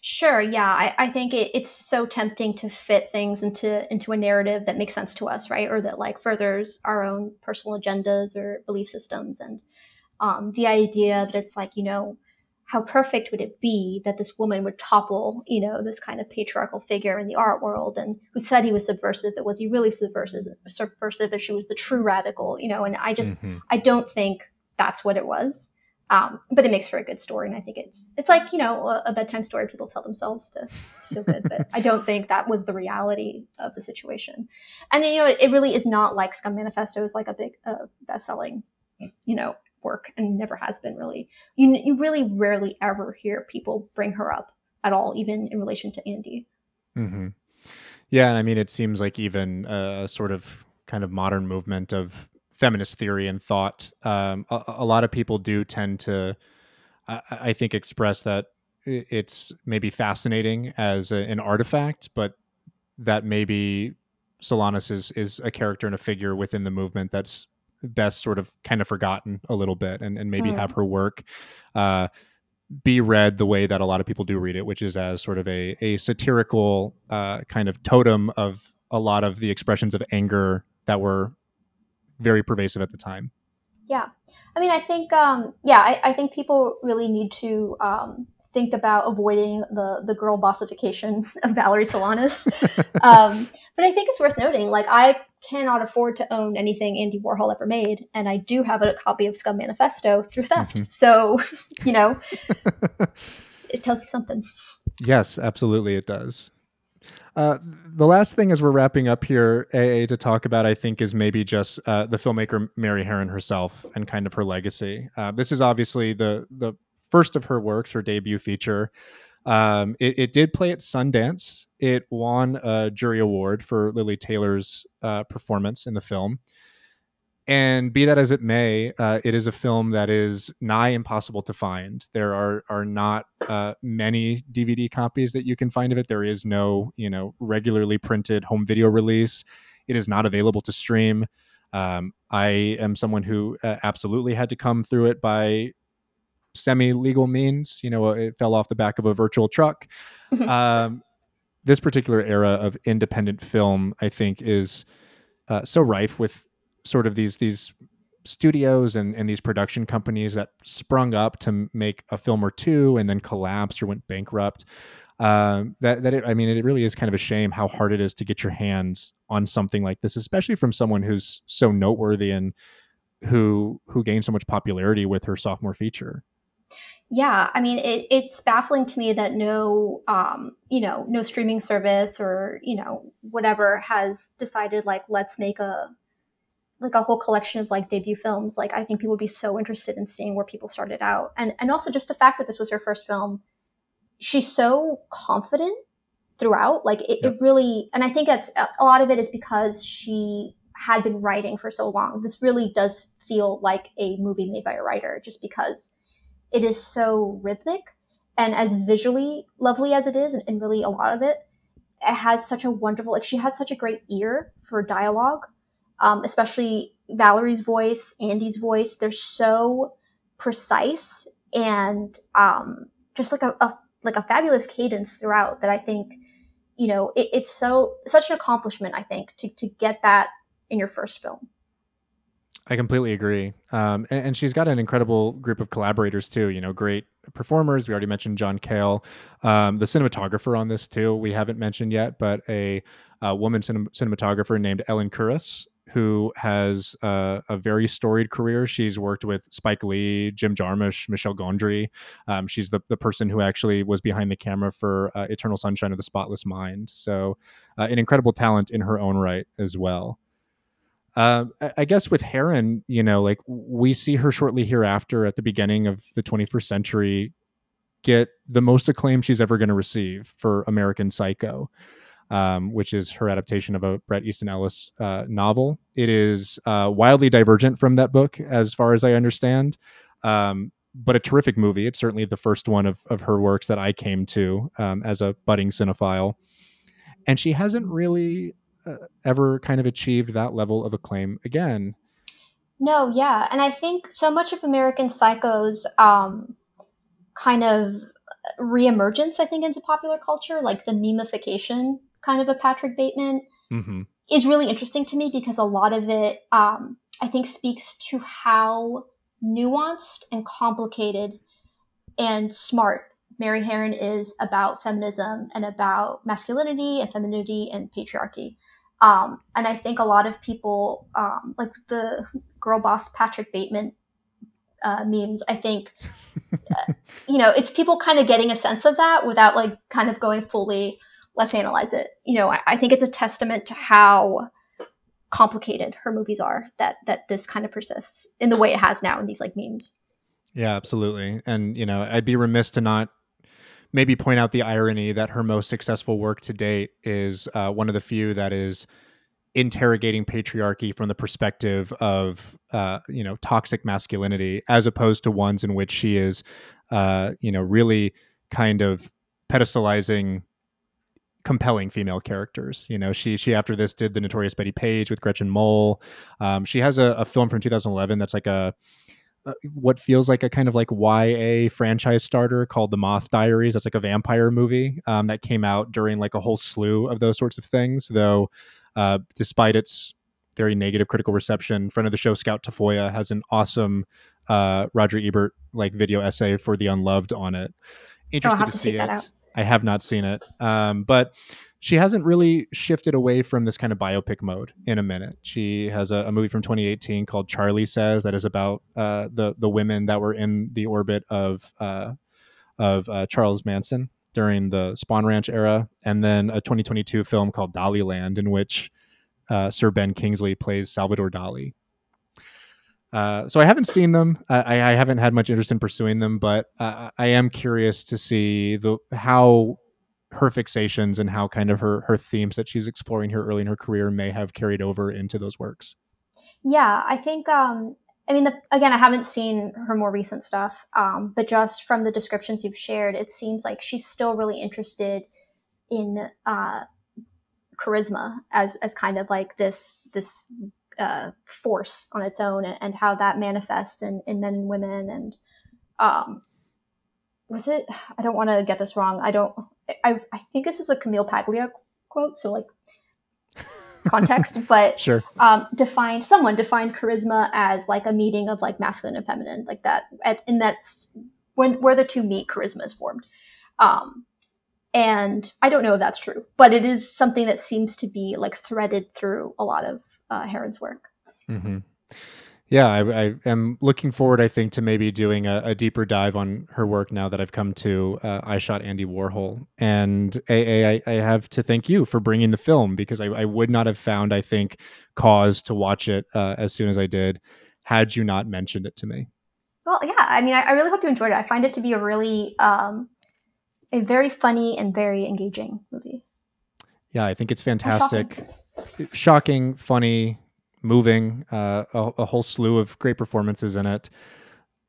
B: Sure, yeah. I, I think it, it's so tempting to fit things into into a narrative that makes sense to us, right? Or that like furthers our own personal agendas or belief systems. And um, the idea that it's like, you know, how perfect would it be that this woman would topple, you know, this kind of patriarchal figure in the art world and who said he was subversive, but was he really subversive subversive if she was the true radical, you know, and I just
A: Mhm.
B: I don't think that's what it was. Um, but it makes for a good story, and I think it's it's like you know a, a bedtime story people tell themselves to feel good. but I don't think that was the reality of the situation. And you know, it, it really is not like Scum Manifesto is like a big uh, best-selling, you know, work, and never has been really. You you really rarely ever hear people bring her up at all, even in relation to Andy.
A: hmm Yeah, and I mean, it seems like even a sort of kind of modern movement of feminist theory and thought. Um, a, a lot of people do tend to, I, I think, express that it's maybe fascinating as a, an artifact, but that maybe Solanas is is a character and a figure within the movement that's best sort of kind of forgotten a little bit, and and maybe
B: Mm.
A: have her work. Uh, be read the way that a lot of people do read it, which is as sort of a, a satirical uh, kind of totem of a lot of the expressions of anger that were very pervasive at the time.
B: Yeah, I mean, I think, um, yeah, I, I think people really need to um, think about avoiding the the girl bossification of Valerie Solanas. um, but I think it's worth noting, like, I cannot afford to own anything Andy Warhol ever made, and I do have a copy of Scum Manifesto through theft.
A: Mhm.
B: So, you know, it tells you something.
A: Yes, absolutely, it does. Uh, the last thing as we're wrapping up here, AA, to talk about, I think, is maybe just uh, the filmmaker Mary Harron herself and kind of her legacy. Uh, this is obviously the the first of her works, her debut feature. Um, it, it did play at Sundance. It won a jury award for Lili Taylor's uh, performance in the film. and be that as it may, uh, it is a film that is nigh impossible to find. There are are not uh, many DVD copies that you can find of it. There is no you know regularly printed home video release. It is not available to stream. Um, I am someone who uh, absolutely had to come through it by semi legal means. You know, it fell off the back of a virtual truck. um, this particular era of independent film, I think, is uh, so rife with sort of these these studios and, and these production companies that sprung up to make a film or two and then collapsed or went bankrupt. Um, that that it, I mean, it really is kind of a shame how hard it is to get your hands on something like this, especially from someone who's so noteworthy and who who gained so much popularity with her sophomore feature.
B: Yeah, I mean, it, it's baffling to me that no, um, you know, no streaming service or you know whatever has decided like let's make a like a whole collection of like debut films. Like I think people would be so interested in seeing where people started out, and and also just the fact that this was her first film. She's so confident throughout. Like it, yep. it really, and I think that's a lot of it is because she had been writing for so long. This really does feel like a movie made by a writer, just because it is so rhythmic and as visually lovely as it is, and, and really a lot of it, it has such a wonderful. Like she has such a great ear for dialogue um, especially Valerie's voice, Andy's voice. They're so precise and um, just like a, a, like a fabulous cadence throughout that I think you know it, it's so such an accomplishment I think to to get that in your first film.
A: I completely agree. Um, and, and, she's got an incredible group of collaborators too. You know, great performers. We already mentioned John Cale, um, the cinematographer on this too. We haven't mentioned yet, but a, a woman cinem- cinematographer named Ellen Kuras, who has uh, a very storied career. She's worked with Spike Lee, Jim Jarmusch, Michel Gondry. Um, she's the, the person who actually was behind the camera for uh, Eternal Sunshine of the Spotless Mind. So, uh, an incredible talent in her own right as well. Uh, I guess with Harron, you know, like we see her shortly hereafter at the beginning of the 21st century get the most acclaim she's ever going to receive for American Psycho um, which is her adaptation of a Bret Easton Ellis uh, novel. It is uh, wildly divergent from that book, as far as I understand, um, but a terrific movie. It's certainly the first one of, of her works that I came to um, as a budding cinephile. And she hasn't really uh, ever kind of achieved that level of acclaim again.
B: No, yeah. And I think so much of American Psycho's um, kind of reemergence, I think, into popular culture, like the memification kind of a Patrick Bateman mm-hmm. is really interesting to me because a lot of it, um, I think, speaks to how nuanced and complicated and smart Mary Harron is about feminism and about masculinity and femininity and patriarchy. Um, and I think a lot of people, um, like the girl boss Patrick Bateman uh, memes, I think, uh, you know, it's people kind of getting a sense of that without like kind of going fully let's analyze it. You know, I, I think it's a testament to how complicated her movies are that that this kind of persists in the way it has now in these like memes.
A: Yeah, absolutely. And you know, I'd be remiss to not maybe point out the irony that her most successful work to date is uh, one of the few that is interrogating patriarchy from the perspective of uh, you know toxic masculinity, as opposed to ones in which she is uh, you know really kind of pedestalizing compelling female characters. You know, she she after this did the Notorious Bettie Page with Gretchen Mol. Um, she has a, a, film from 2011 that's like a, a, what feels like a kind of like YA franchise starter called The Moth Diaries. That's like a vampire movie um, that came out during like a whole slew of those sorts of things. Though, uh, despite its very negative critical reception, friend of the show Scout Tafoya has an awesome uh, Roger Ebert like video essay for The Unloved on it. Interested to, to, see it. I have not seen it, um, but she hasn't really shifted away from this kind of biopic mode in a minute. She has a, a movie from 2018 called Charlie Says that is about uh, the the women that were in the orbit of uh, of uh, Charles Manson during the Spahn Ranch era, and then a 2022 film called Daliland in which uh, Sir Ben Kingsley plays Salvador Dali. Uh, so I haven't seen them. I, I, haven't had much interest in pursuing them, but uh, I am curious to see the how her fixations and how kind of her her themes that she's exploring here early in her career may have carried over into those works.
B: Yeah, I think. Um, I mean, the, again, I haven't seen her more recent stuff, um, but just from the descriptions you've shared, it seems like she's still really interested in uh, charisma as as kind of like this this uh, force on its own, and, and how that manifests in, in men and women, and um, was it? I don't want to get this wrong. I don't. I I think this is a Camille Paglia quote. So like context, but
A: Sure.
B: um, defined someone defined charisma as like a meeting of like masculine and feminine, like that. At, and that's when where the two meet, charisma is formed. Um, and I don't know if that's true, but it is something that seems to be like threaded through a lot of uh, Harron's work.
A: hmm Yeah, I, I am looking forward. I think to maybe doing a, a deeper dive on her work now that I've come to uh, I shot Andy Warhol and AA. I, I have to thank you for bringing the film because I, I would not have found I think cause to watch it uh, as soon as I did had you not mentioned it to me.
B: Well, yeah, I mean, I, I really hope you enjoyed it. I find it to be a really, um, a very funny and very engaging movie.
A: Yeah, I think it's
B: And shocking.
A: fantastic, shocking, funny, moving, uh, a, a whole slew of great performances in it.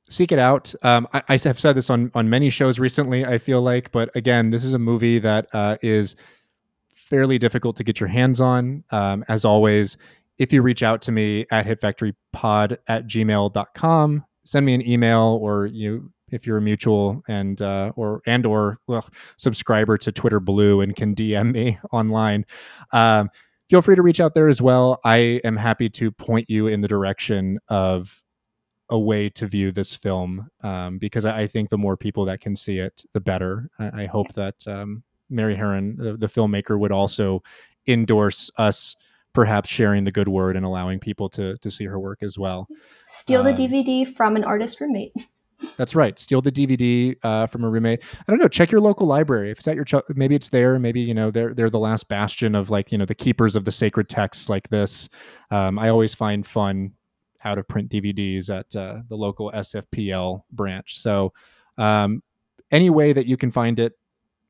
A: Seek it out. Um, I, I have said this on on many shows recently. I feel like, but again, this is a movie that uh, is fairly difficult to get your hands on. Um, as always, if you reach out to me at hitfactorypod at gmail.com, send me an email or you if you're a mutual and uh, or and or well, subscriber to Twitter Blue and can DM me online. Um, feel free to reach out there as well. I am happy to point you in the direction of a way to view this film um, because I, I think the more people that can see it, the better. I, I hope that um, Mary Harron, the, the filmmaker, would also endorse us perhaps sharing the good word and allowing people to to see her work as well.
B: Steal the
A: Um,
B: DVD from an artist roommate.
A: That's right. Steal the DVD uh, from a roommate. I don't know. Check your local library. If it's at your, ch- maybe it's there. Maybe you know they're they're the last bastion of like you know the keepers of the sacred texts like this. Um, I always find fun out of print DVDs at uh, the local SFPL branch. So um, any way that you can find it,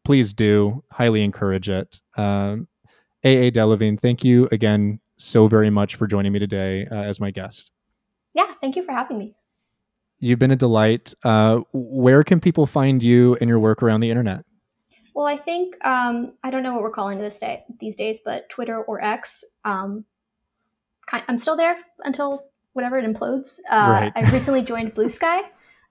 A: please do. Highly encourage it. Um, AA de Levine, thank you again so very much for joining me today uh, as my guest.
B: Yeah, thank you for having me.
A: You've been a delight. Uh, where can people find you and your work around the internet?
B: Well, I think um, I don't know what we're calling this day these days, but Twitter or X. Um, ki- I'm still there until whatever it implodes. Uh,
A: Right.
B: I recently joined Blue Sky.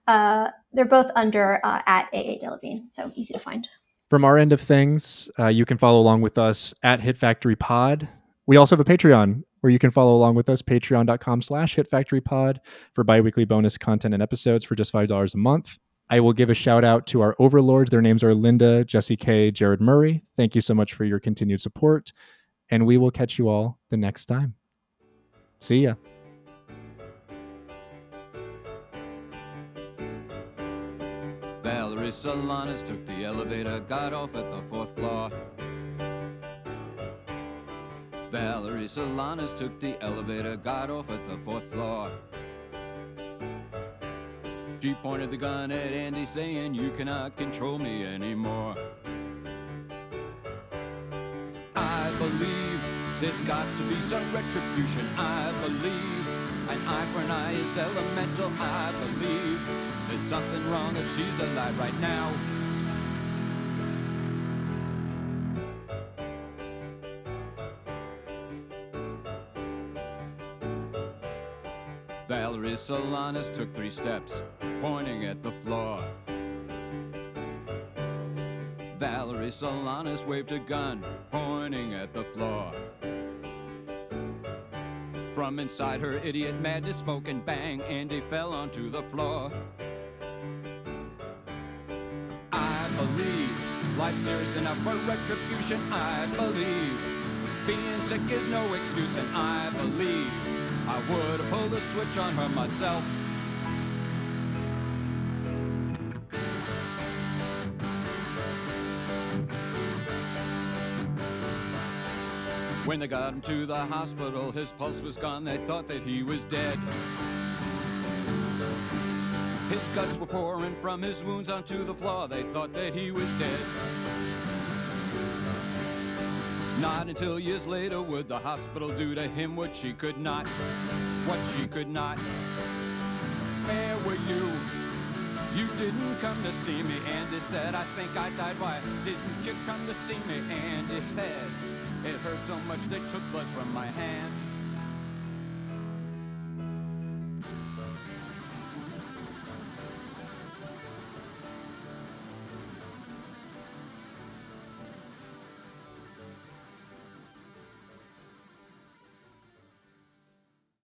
B: Uh, they're both under uh, at AA de Levine, so easy to find.
A: From our end of things, uh, you can follow along with us at Hit Factory Pod. We also have a Patreon where you can follow along with us, patreon.com slash Hit Factory Pod for biweekly bonus content and episodes for just $5 a month. I will give a shout out to our overlords. Their names are Linda, Jesse K, Jared Murray. Thank you so much for your continued support. And we will catch you all the next time. See ya.
G: Valerie Solanas took the elevator, got off at the fourth floor. Valerie Solanas took the elevator, got off at the fourth floor. She pointed the gun at Andy, saying, You cannot control me anymore. I believe there's got to be some retribution. I believe an eye for an eye is elemental. I believe there's something wrong if she's alive right now. Solanas took three steps, pointing at the floor. Valerie Solanas waved a gun, pointing at the floor. From inside her idiot madness, smoke and bang, Andy fell onto the floor. I believe life's serious enough for retribution. I believe being sick is no excuse, and I believe I would have pulled the switch on her myself. When they got him to the hospital, his pulse was gone. They thought that he was dead. His guts were pouring from his wounds onto the floor. They thought that he was dead. Not until years later would the hospital do to him what she could not. what she could not. Where were you? You didn't come to see me, Andy said. I think I died. Why didn't you come to see me? Andy said. It hurt so much they took blood from my hand.